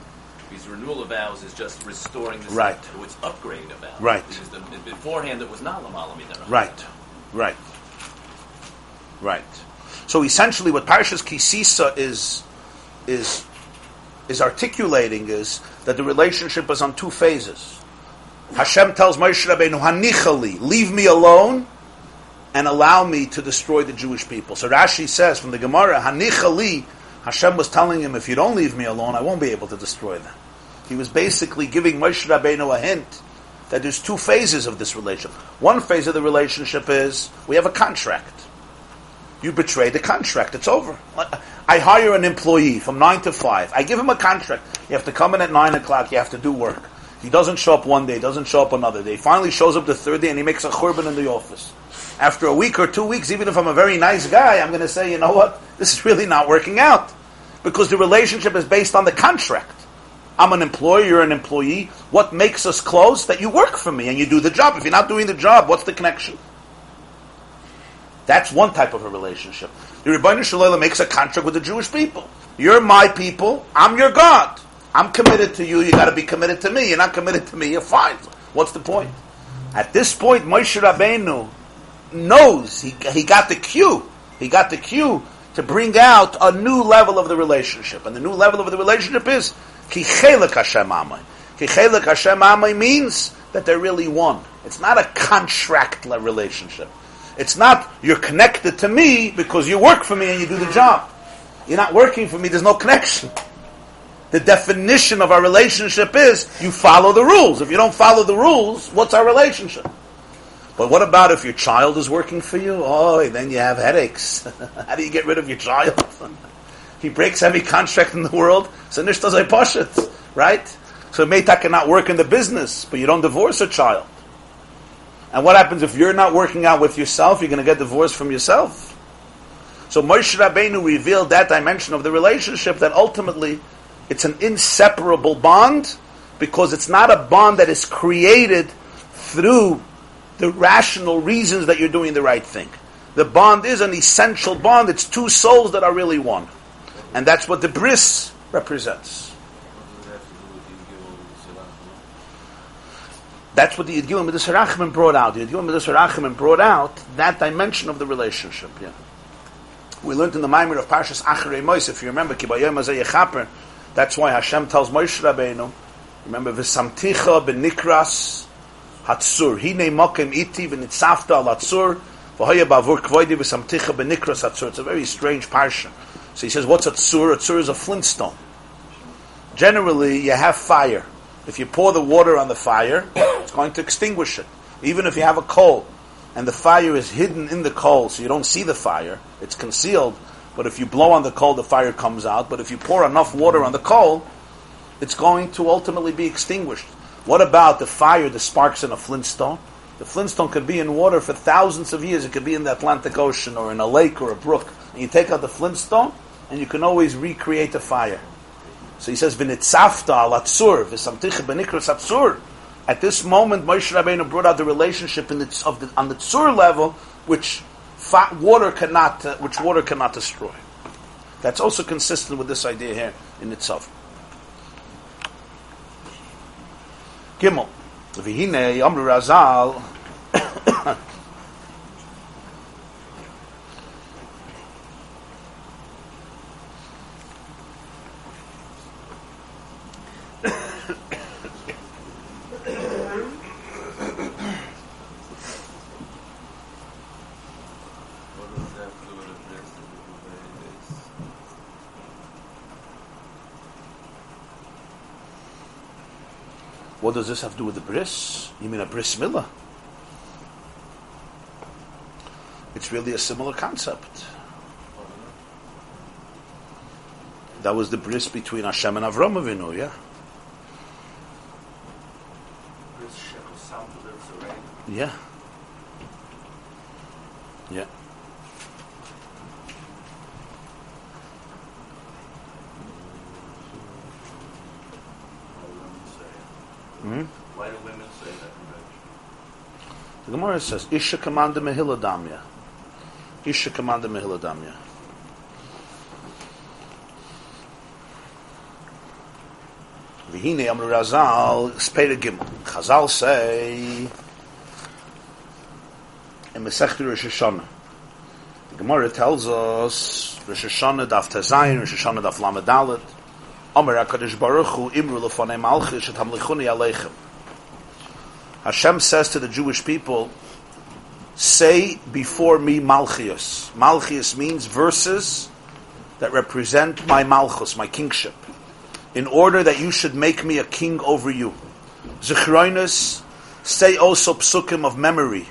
Because renewal of vows is just restoring the Right. So it's upgrading a vow. Right. Because the, beforehand it was not Lamala Midara. Right, right, right. So essentially, what Parshas Kisisa is is is articulating is that the relationship is on two phases. Hashem tells Moshe Rabbeinu, "Hanichali, leave me alone, and allow me to destroy the Jewish people." So Rashi says from the Gemara, "Hanichali." Hashem was telling him, "If you don't leave me alone, I won't be able to destroy them." He was basically giving Moshe Rabbeinu a hint that there's two phases of this relationship. One phase of the relationship is we have a contract. You betray the contract. It's over. I hire an employee from nine to five. I give him a contract. You have to come in at nine o'clock. You have to do work. He doesn't show up one day. Doesn't show up another day. He finally shows up the third day and he makes a churban in the office. After a week or two weeks, even if I'm a very nice guy, I'm going to say, you know what? This is really not working out because the relationship is based on the contract. I'm an employer, you're an employee. What makes us close? That you work for me and you do the job. If you're not doing the job, what's the connection? That's one type of a relationship. The Rebbeinu Shalom makes a contract with the Jewish people. You're my people, I'm your God. I'm committed to you, you gotta be committed to me. You're not committed to me, you're fine. What's the point? At this point, Moshe Rabbeinu knows, he, he got the cue. He got the cue to bring out a new level of the relationship. And the new level of the relationship is Ki chelek Hashem Amai. Ki chelek Hashem Amai means that they're really one. It's not a contract relationship. It's not you're connected to me because you work for me and you do the job. You're not working for me, there's no connection. The definition of our relationship is you follow the rules. If you don't follow the rules, what's our relationship? But what about if your child is working for you? Oh, then you have headaches. *laughs* How do you get rid of your child? *laughs* he breaks every contract in the world, so nish does poshet, right? So Meitak cannot work in the business, but you don't divorce a child. And what happens if you're not working out with yourself? You're going to get divorced from yourself. So Moshe Rabbeinu revealed that dimension of the relationship that ultimately it's an inseparable bond because it's not a bond that is created through the rational reasons that you're doing the right thing. The bond is an essential bond. It's two souls that are really one. And that's what the bris represents. That's what the Yidgilim Midas Harachim brought out. The Yidgilim Midas Harachim brought out that dimension of the relationship. Yeah. We learned in the Maimer of Parshas Acharei Mois, if you remember, Kibayom Yechaper, that's why Hashem tells Moshe Rabbeinu, remember, V'samticha b'nikras hatzur. Hine mokem iti v'nitzafta al hatzur, v'hoya bavur kvoidi v'samticha b'nikras hatzur. It's a very strange parsha. So he says, what's hatzur? Hatzur is a flintstone. Generally, you have fire. If you pour the water on the fire, it's going to extinguish it. Even if you have a coal, and the fire is hidden in the coal, so you don't see the fire, it's concealed, but if you blow on the coal, the fire comes out. But if you pour enough water on the coal, it's going to ultimately be extinguished. What about the fire, the sparks in a flintstone? The flintstone could be in water for thousands of years. It could be in the Atlantic Ocean or in a lake or a brook. And you take out the flintstone, and you can always recreate the fire. So he says, "V'nitzafta al atzur b'nikras atzur." At this moment, Moshe Rabbeinu brought out the relationship in the, of the, on the tzur level, which water cannot, uh, which water cannot destroy. That's also consistent with this idea here in itself. Gimel, v'hine Amru Razal. What does this have to do with the bris? You mean a bris milah? It's really a similar concept. That was the bris between Hashem and Avram Avinu, yeah? Yeah. Yeah. Gemara says, Isha commanda mehiladamya. Isha commanda mehiladamya. V'hine Amru Razal, Spere Gimel. Chazal say, in Masechta Rosh Hashanah, the Gemara tells us, Rosh Hashanah daf Tezayin, Rosh Hashanah daf Lamadalit, Omer HaKadosh Baruch Hu, Imru Lefonei Malchus, Et Hamlichuni Aleichem. Hashem says to the Jewish people, say before me Malchius. Malchius means verses that represent my Malchus, my kingship in order that you should make me a king over you. Zechroinus, say also psukim of memory.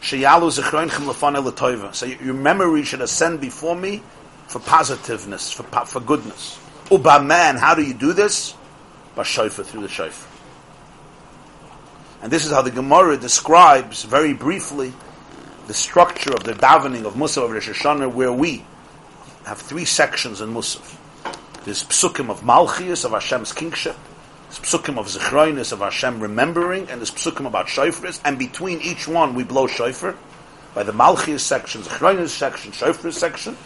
Sheyalu zechroinchem lefane letoiva. So your memory should ascend before me for positiveness, for, for goodness. Uba man, how do you do this? By shofar, through the shofar. And this is how the Gemara describes very briefly the structure of the davening of Musaf of Rosh Hashanah, where we have three sections in Musaf. There's psukim of Malchias, of Hashem's kingship. There's psukim of Zechroinus, of Hashem remembering, and there's psukim about Shofris, and between each one we blow Shofar, by the Malchias section, Zechroinus section, Shofris section,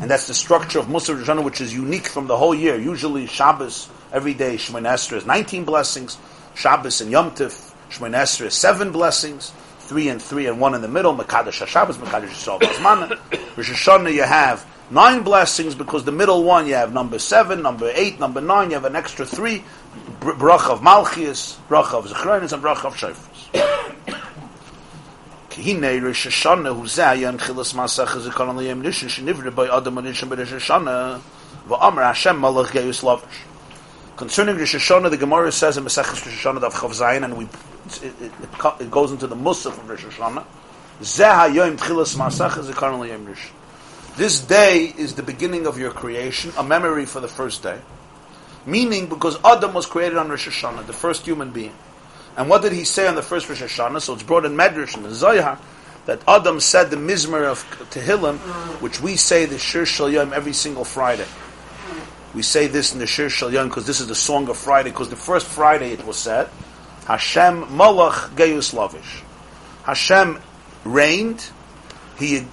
and that's the structure of Musar Rishana, which is unique from the whole year. Usually Shabbos, every day, Shemoneh Esrei is 19 blessings, Shabbos and Yom Tif, Shemoneh Esrei is 7 blessings, three and three and one in the middle, Mekadosh HaShabbos, Mekadosh Yisrael Bazmana. Rosh Hashanah you have nine blessings because the middle one you have number seven, number eight, number nine, you have an extra three, brach of Malchias, brach of Zechronis, and brach of Shofars. *coughs* Rosh Hashanah chilas masach nishin by Adam anishin b'Rosh Hashanah Hashem malach geyus. Concerning Rosh Hashanah, the Gemara says in Masech Rosh Hashanah of Chav Zayin, and we, it, it, it, goes into the Musaf of Rosh Hashanah, Zeh ha-yom tchilas masach zikon liyem nishin. This day is the beginning of your creation, a memory for the first day. Meaning, because Adam was created on Rosh Hashanah, the first human being. And what did he say on the first Rosh Hashanah? So it's brought in Medrash and the Zohar that Adam said the Mizmer of Tehillim, which we say the Shir Shal Yom every single Friday. We say this in the Shir Shal Yom because this is the song of Friday, because the first Friday it was said, Hashem Malach Geus Lavish. Hashem reigned, he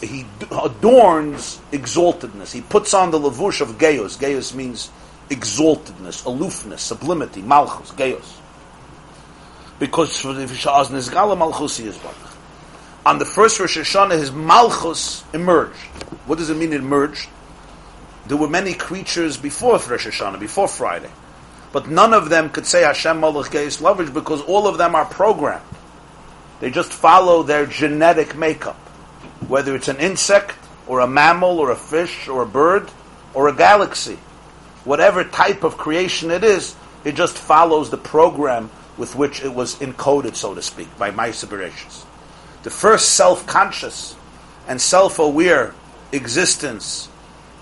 he adorns exaltedness. He puts on the lavush of geos. Geos means exaltedness, aloofness, sublimity, malchus, geos. Because for the Vishaz Nizgala Malchusi is On the first Rosh Hashanah, his malchus emerged. What does it mean it emerged? There were many creatures before Rosh Hashanah, before Friday. But none of them could say Hashem Malach Geis Lavish because all of them are programmed. They just follow their genetic makeup whether it's an insect or a mammal or a fish or a bird or a galaxy, whatever type of creation it is, it just follows the program with which it was encoded, so to speak, by my Bereshis. The first self-conscious and self-aware existence,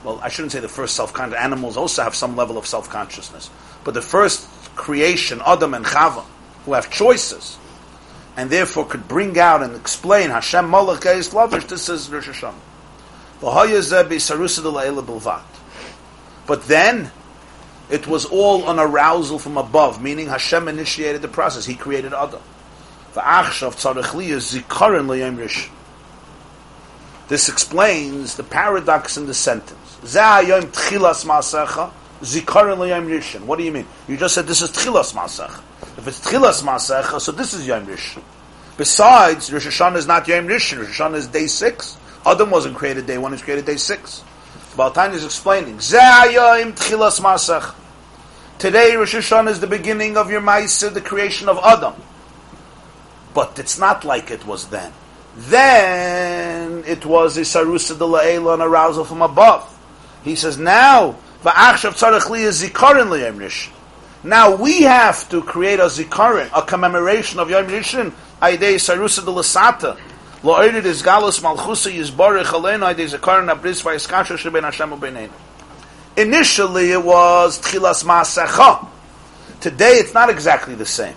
well, I shouldn't say the first self-conscious, animals also have some level of self-consciousness, but the first creation, Adam and Chava, who have choices, and therefore could bring out and explain Hashem Malach Geis Lavish, this is Rosh Hashanah. But then, it was all an arousal from above, meaning Hashem initiated the process. He created Adam. This explains the paradox in the sentence. What do you mean? You just said this is Tchilas Masach. If it's Tchilas Masach, so this is Yom Rishon. Besides, Rosh Hashanah is not Yom Rishon. Rosh Hashanah is day six. Adam wasn't created day one; he was created day six. Baal HaTanya is explaining. Zayim Tchilas Masach. Today, Rosh Hashanah is the beginning of your Maisa, the creation of Adam. But it's not like it was then. Then it was a sarusa de la'ela, an arousal from above. He says now now we have to create a zikaron, a commemoration of Yom Rishon, Aidei Sarusa de Lasata. Lo oirid is galus malchusa yizborich aleinu aidei zikaron abris vayiskasha sheben Hashem ubeneinu. Initially it was tchilas ma'asecha. Today it's not exactly the same.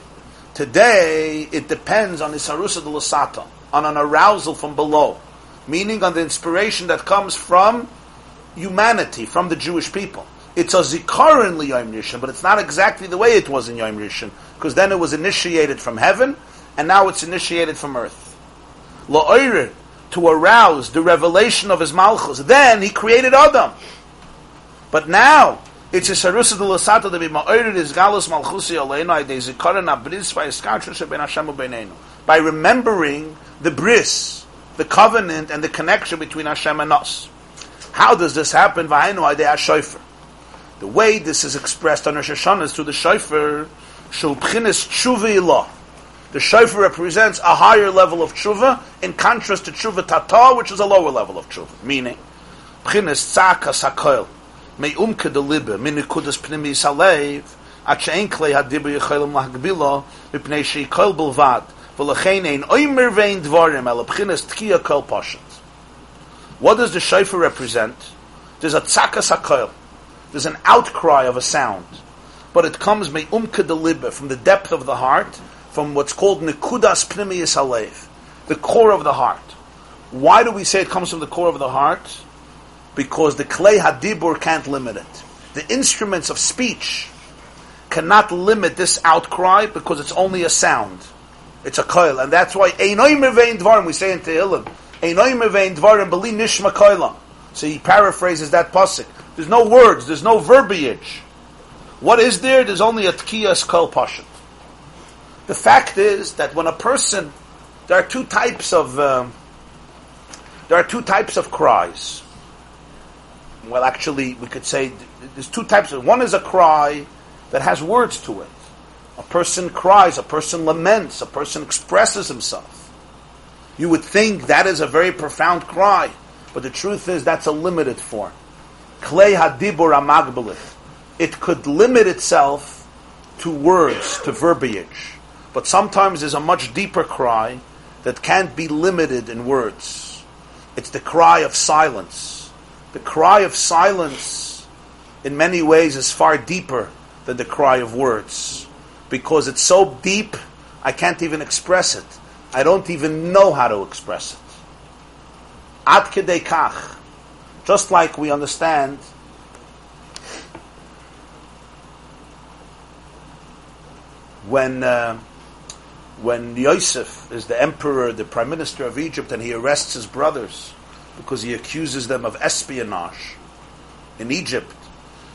Today it depends on the Sarusa de Lasata, on an arousal from below, meaning on the inspiration that comes from humanity, from the Jewish people. It's a zikaron Yom Rishon, but it's not exactly the way it was in Yom Rishon, because then it was initiated from heaven, and now it's initiated from earth. La'oire, to arouse the revelation of his malchus. Then he created Adam. But now, It's a sarusa de lasata de bima'oirid is galus malchusi aleinu aydei zikaron abris v'yiskatra sheben Hashem u'beineinu. By remembering the bris, the covenant and the connection between Hashem and us. How does this happen? The way this is expressed on Rosh Hashanah is through the shofar. The shofar represents a higher level of tshuva in contrast to tshuva tata, which is a lower level of tshuva. Meaning, pchinis tzaka sakoil, me'umke de libe, min nekudas pnimi salev, at she'en klei hadibu yecholim lahgbilo, mipnei she'ikol bilvad, v'lechein ein oimer vein dvarim, el pchinis tkiya kol pashut. What does the shofar represent? There's a tzaka sakoil. There's an outcry of a sound. But it comes me'umke de libe, from the depth of the heart, from what's called nekudas pnimiyas halev, the core of the heart. Why do we say it comes from the core of the heart? Because the klei hadibur can't limit it. The instruments of speech cannot limit this outcry because it's only a sound. It's a koil, and that's why mevein dvarim we say in Tehillim. So he paraphrases that pasuk. There's no words. There's no verbiage. What is there? There's only a tkiyas kol pashat. The fact is that when a person, there are two types of um, there are two types of cries. Well, actually, we could say there's two types of. One is a cry that has words to it. A person cries, a person laments, a person expresses himself. You would think that is a very profound cry, but the truth is that's a limited form. Klei hadibur amagbelit. It could limit itself to words, to verbiage. But sometimes there's a much deeper cry that can't be limited in words. It's the cry of silence. The cry of silence, in many ways, is far deeper than the cry of words. Because it's so deep, I can't even express it. I don't even know how to express it. Ad kach. Just like we understand when uh, when Yosef is the emperor, the prime minister of Egypt, and he arrests his brothers because he accuses them of espionage in Egypt,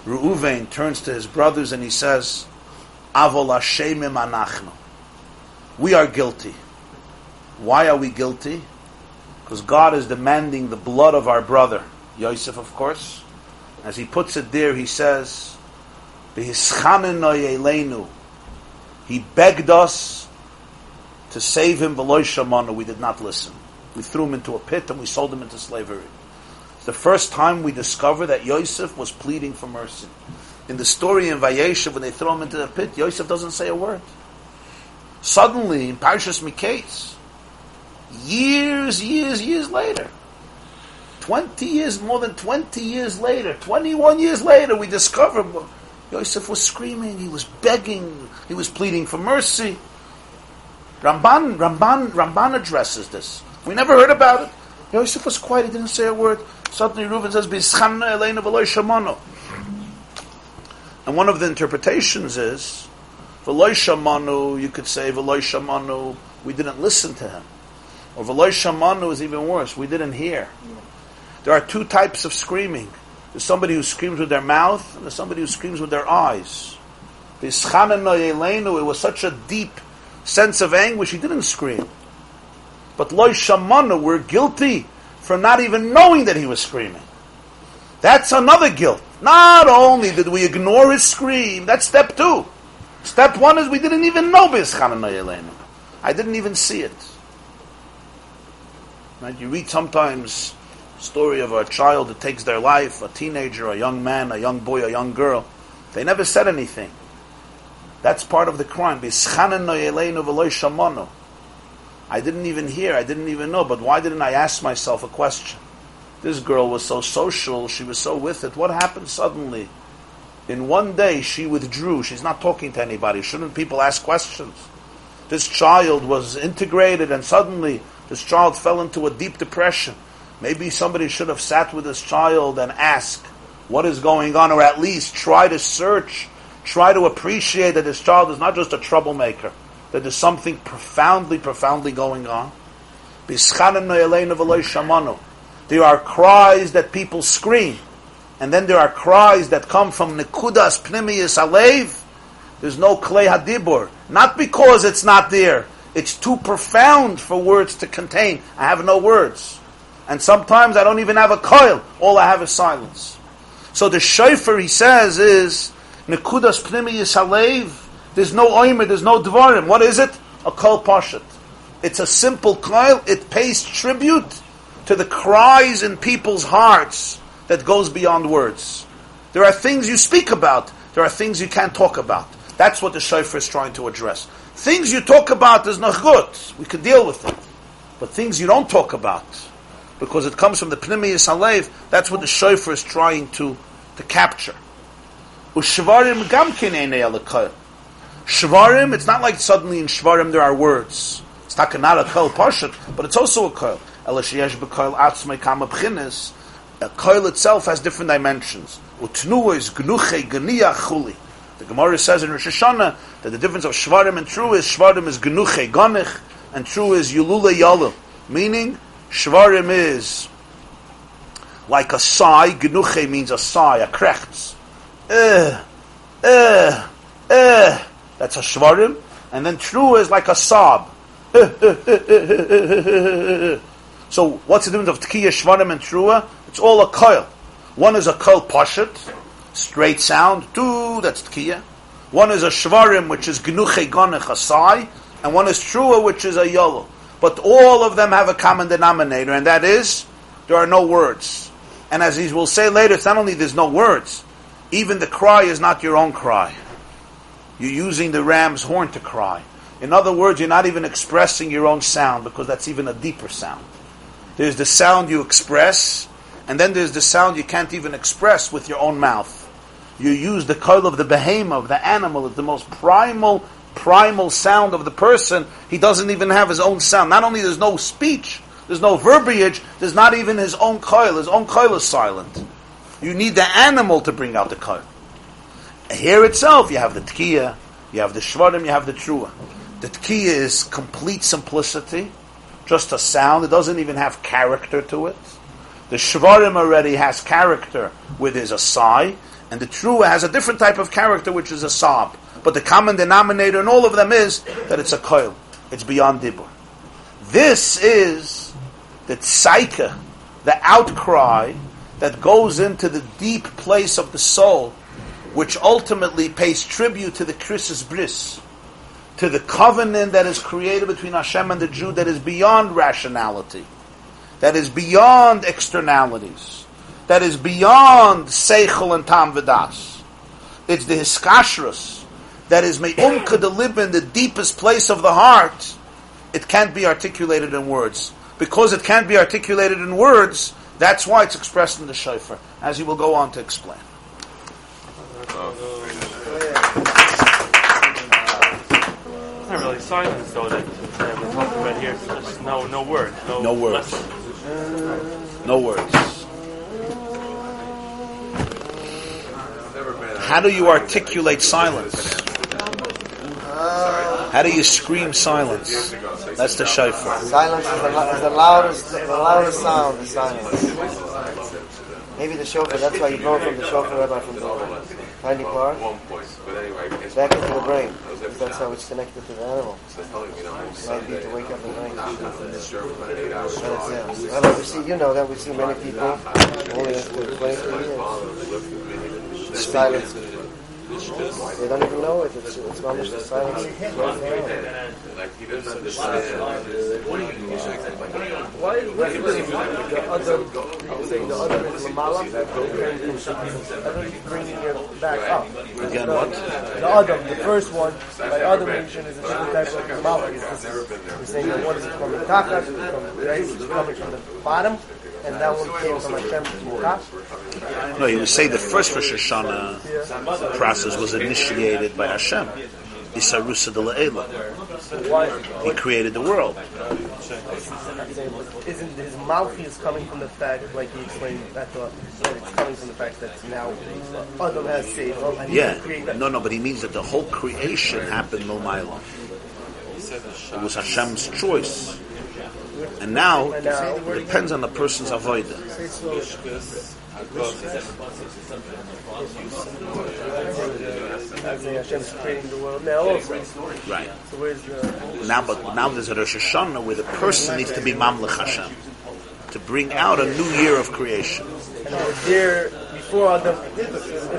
Reuven turns to his brothers and he says, Avol Hashemim. We are guilty. Why are we guilty? Because God is demanding the blood of our brother, Yosef, of course. As he puts it there, he says, He begged us to save him below Shamana, we did not listen. We threw him into a pit and we sold him into slavery. It's the first time we discover that Yosef was pleading for mercy. In the story in Vayeshev, when they throw him into the pit, Yosef doesn't say a word. Suddenly, in Parshas Miketz, years, years, years later, 20 years, more than 20 years later, 21 years later, we discover Yosef was screaming, he was begging, he was pleading for mercy. Ramban, Ramban, Ramban addresses this. We never heard about it. Yosef was quiet, he didn't say a word. Suddenly Reuven says, B'schanna Elena v'loy shamano. And one of the interpretations is, shamanu, you could say, shamanu, we didn't listen to him. Or v'loy shamanu is even worse, we didn't hear. There are two types of screaming. There's somebody who screams with their mouth, and there's somebody who screams with their eyes. It was such a deep sense of anguish, he didn't scream. But loy shamana, we're guilty for not even knowing that he was screaming. That's another guilt. Not only did we ignore his scream, that's step two. Step one is we didn't even know I didn't even see it. Right? You read sometimes story of a child that takes their life, a teenager, a young man, a young boy, a young girl. They never said anything. That's part of the crime. I didn't even hear, I didn't even know, but why didn't I ask myself a question? This girl was so social, she was so with it. What happened suddenly? In one day, she withdrew. She's not talking to anybody. Shouldn't people ask questions? This child was integrated, and suddenly this child fell into a deep depression. Maybe somebody should have sat with this child and asked what is going on, or at least try to search try to appreciate that this child is not just a troublemaker, that there's something profoundly, profoundly going on. There are cries that people scream. and then there are cries that come from Nekudas Pnimiyas Alev, there's no Klei Hadibur. Not because it's not there. It's too profound for words to contain. I have no words. And sometimes I don't even have a koil. All I have is silence. So the shofar, he says, is Nekudas Pnimiyas Alev. There's no oimer, there's no dvarim. What is it? A kol pashat. It's a simple koil. It pays tribute to the cries in people's hearts that goes beyond words. There are things you speak about. There are things you can't talk about. That's what the shofar is trying to address. Things you talk about is not good. We can deal with it. But things you don't talk about, because it comes from the Pnimiyas Halev, that's what the shofar is trying to, to capture. Ushvarim gamkin Shvarim, it's not like suddenly in Shvarim there are words. It's not a kol pashat, but it's also a kol. Atzmei kama b'chinis. A kol itself has different dimensions. Utnu is gnuche gniya chuli. The Gemara says in Rosh Hashanah that the difference of Shvarim and Trua is Shvarim is gnuche ganich, and Trua is yulule yalu. Meaning, Shvarim is like a sigh. Gnuche means a sigh, a krechts. Eh, eh, eh. That's a shvarim. And then trua is like a sob. *laughs* so what's the difference of tkiya, shvarim, and trua? It's all a koil. One is a koil poshet, straight sound. Two, that's tkiya. One is a shvarim, which is gnuche gonech, a sigh. And one is trua, which is a yolo. But all of them have a common denominator, and that is, there are no words. And as he will say later, it's not only there's no words, even the cry is not your own cry. You're using the ram's horn to cry. In other words, you're not even expressing your own sound because that's even a deeper sound. There's the sound you express, and then there's the sound you can't even express with your own mouth. You use the koil of the behemoth, of the animal, the most primal, primal sound of the person. He doesn't even have his own sound. Not only there's no speech, there's no verbiage, there's not even his own koil. His own koil is silent. You need the animal to bring out the koil. Here itself, you have the tkiya, you have the shvarim, you have the trua. The tkiya is complete simplicity, just a sound. It doesn't even have character to it. The shvarim already has character with his asai, and the trua has a different type of character, which is a sob. But the common denominator in all of them is that it's a koil. It's beyond dibur. This is the tsaika, the outcry that goes into the deep place of the soul which ultimately pays tribute to the Krisus Bris, to the covenant that is created between Hashem and the Jew that is beyond rationality, that is beyond externalities, that is beyond Seichel and Tam Vidas. It's the Hiskashrus that is Me'umka to live in the deepest place of the heart. It can't be articulated in words. Because it can't be articulated in words, that's why it's expressed in the shofar, as he will go on to explain. It's not really silence though that uh, we're talking about here. Just no, no words. No, No words. No words. How do you articulate silence? How do you scream silence? That's the shofar. Silence is the, is the loudest, the loudest sound is silence. Maybe the shofar, that's why you blow it from the shofar, Rabbi, from the tiny part, back into the brain. That's how it's connected to the animal. Might be to wake up drink. That's, yeah. We see, you know that we see many people only after 23 years. Silence. They don't even know it. It's, it's almost the silence. Why is the other, the other is Lamala, every bringing it back up. Again, what? The other, the first one, by other mention is a different type of Lamala. We're saying that one is from the right, it's coming from the bottom, and that one came from Hashem. No, you say the first Rosh Hashanah process was initiated by Hashem. Isarusa de La'ela. He created the world. Isn't his mouth is coming from the fact, like he explained, I thought, that it's coming from the fact that now Adam has saved. Well, Yeah. didn't create that. No, no, but he means that the whole creation happened Milmaila. It was Hashem's choice. And now, it depends on the person's now. Right. Now, but now there's a Rosh Hashanah where the person needs to be Mamlech Hashem to bring out a new year of creation. And before Adam.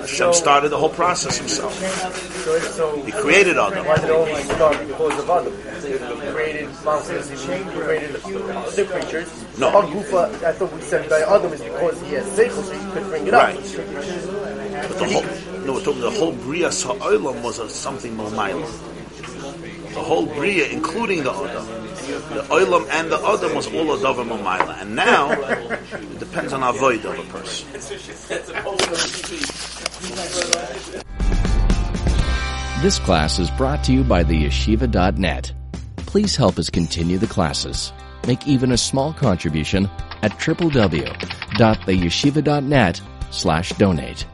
Hashem started the whole process himself. So, so He created Adam. why did it only start because of Adam? He created mountains, he created other creatures. No. So Agufa, I thought we said by Adam is because he has seichel, so he could bring it Right. up. But the whole, no, we're talking the whole Brias Ha'olam was a, something Momayla. The whole Bria, including the Adam. The Olam and the Adam was all a Dover Momayla. And now, it depends on our void of a person. This class is brought to you by the yeshiva.net. Please help us continue the classes. Make even a small contribution at www.theyeshiva.net slash donate.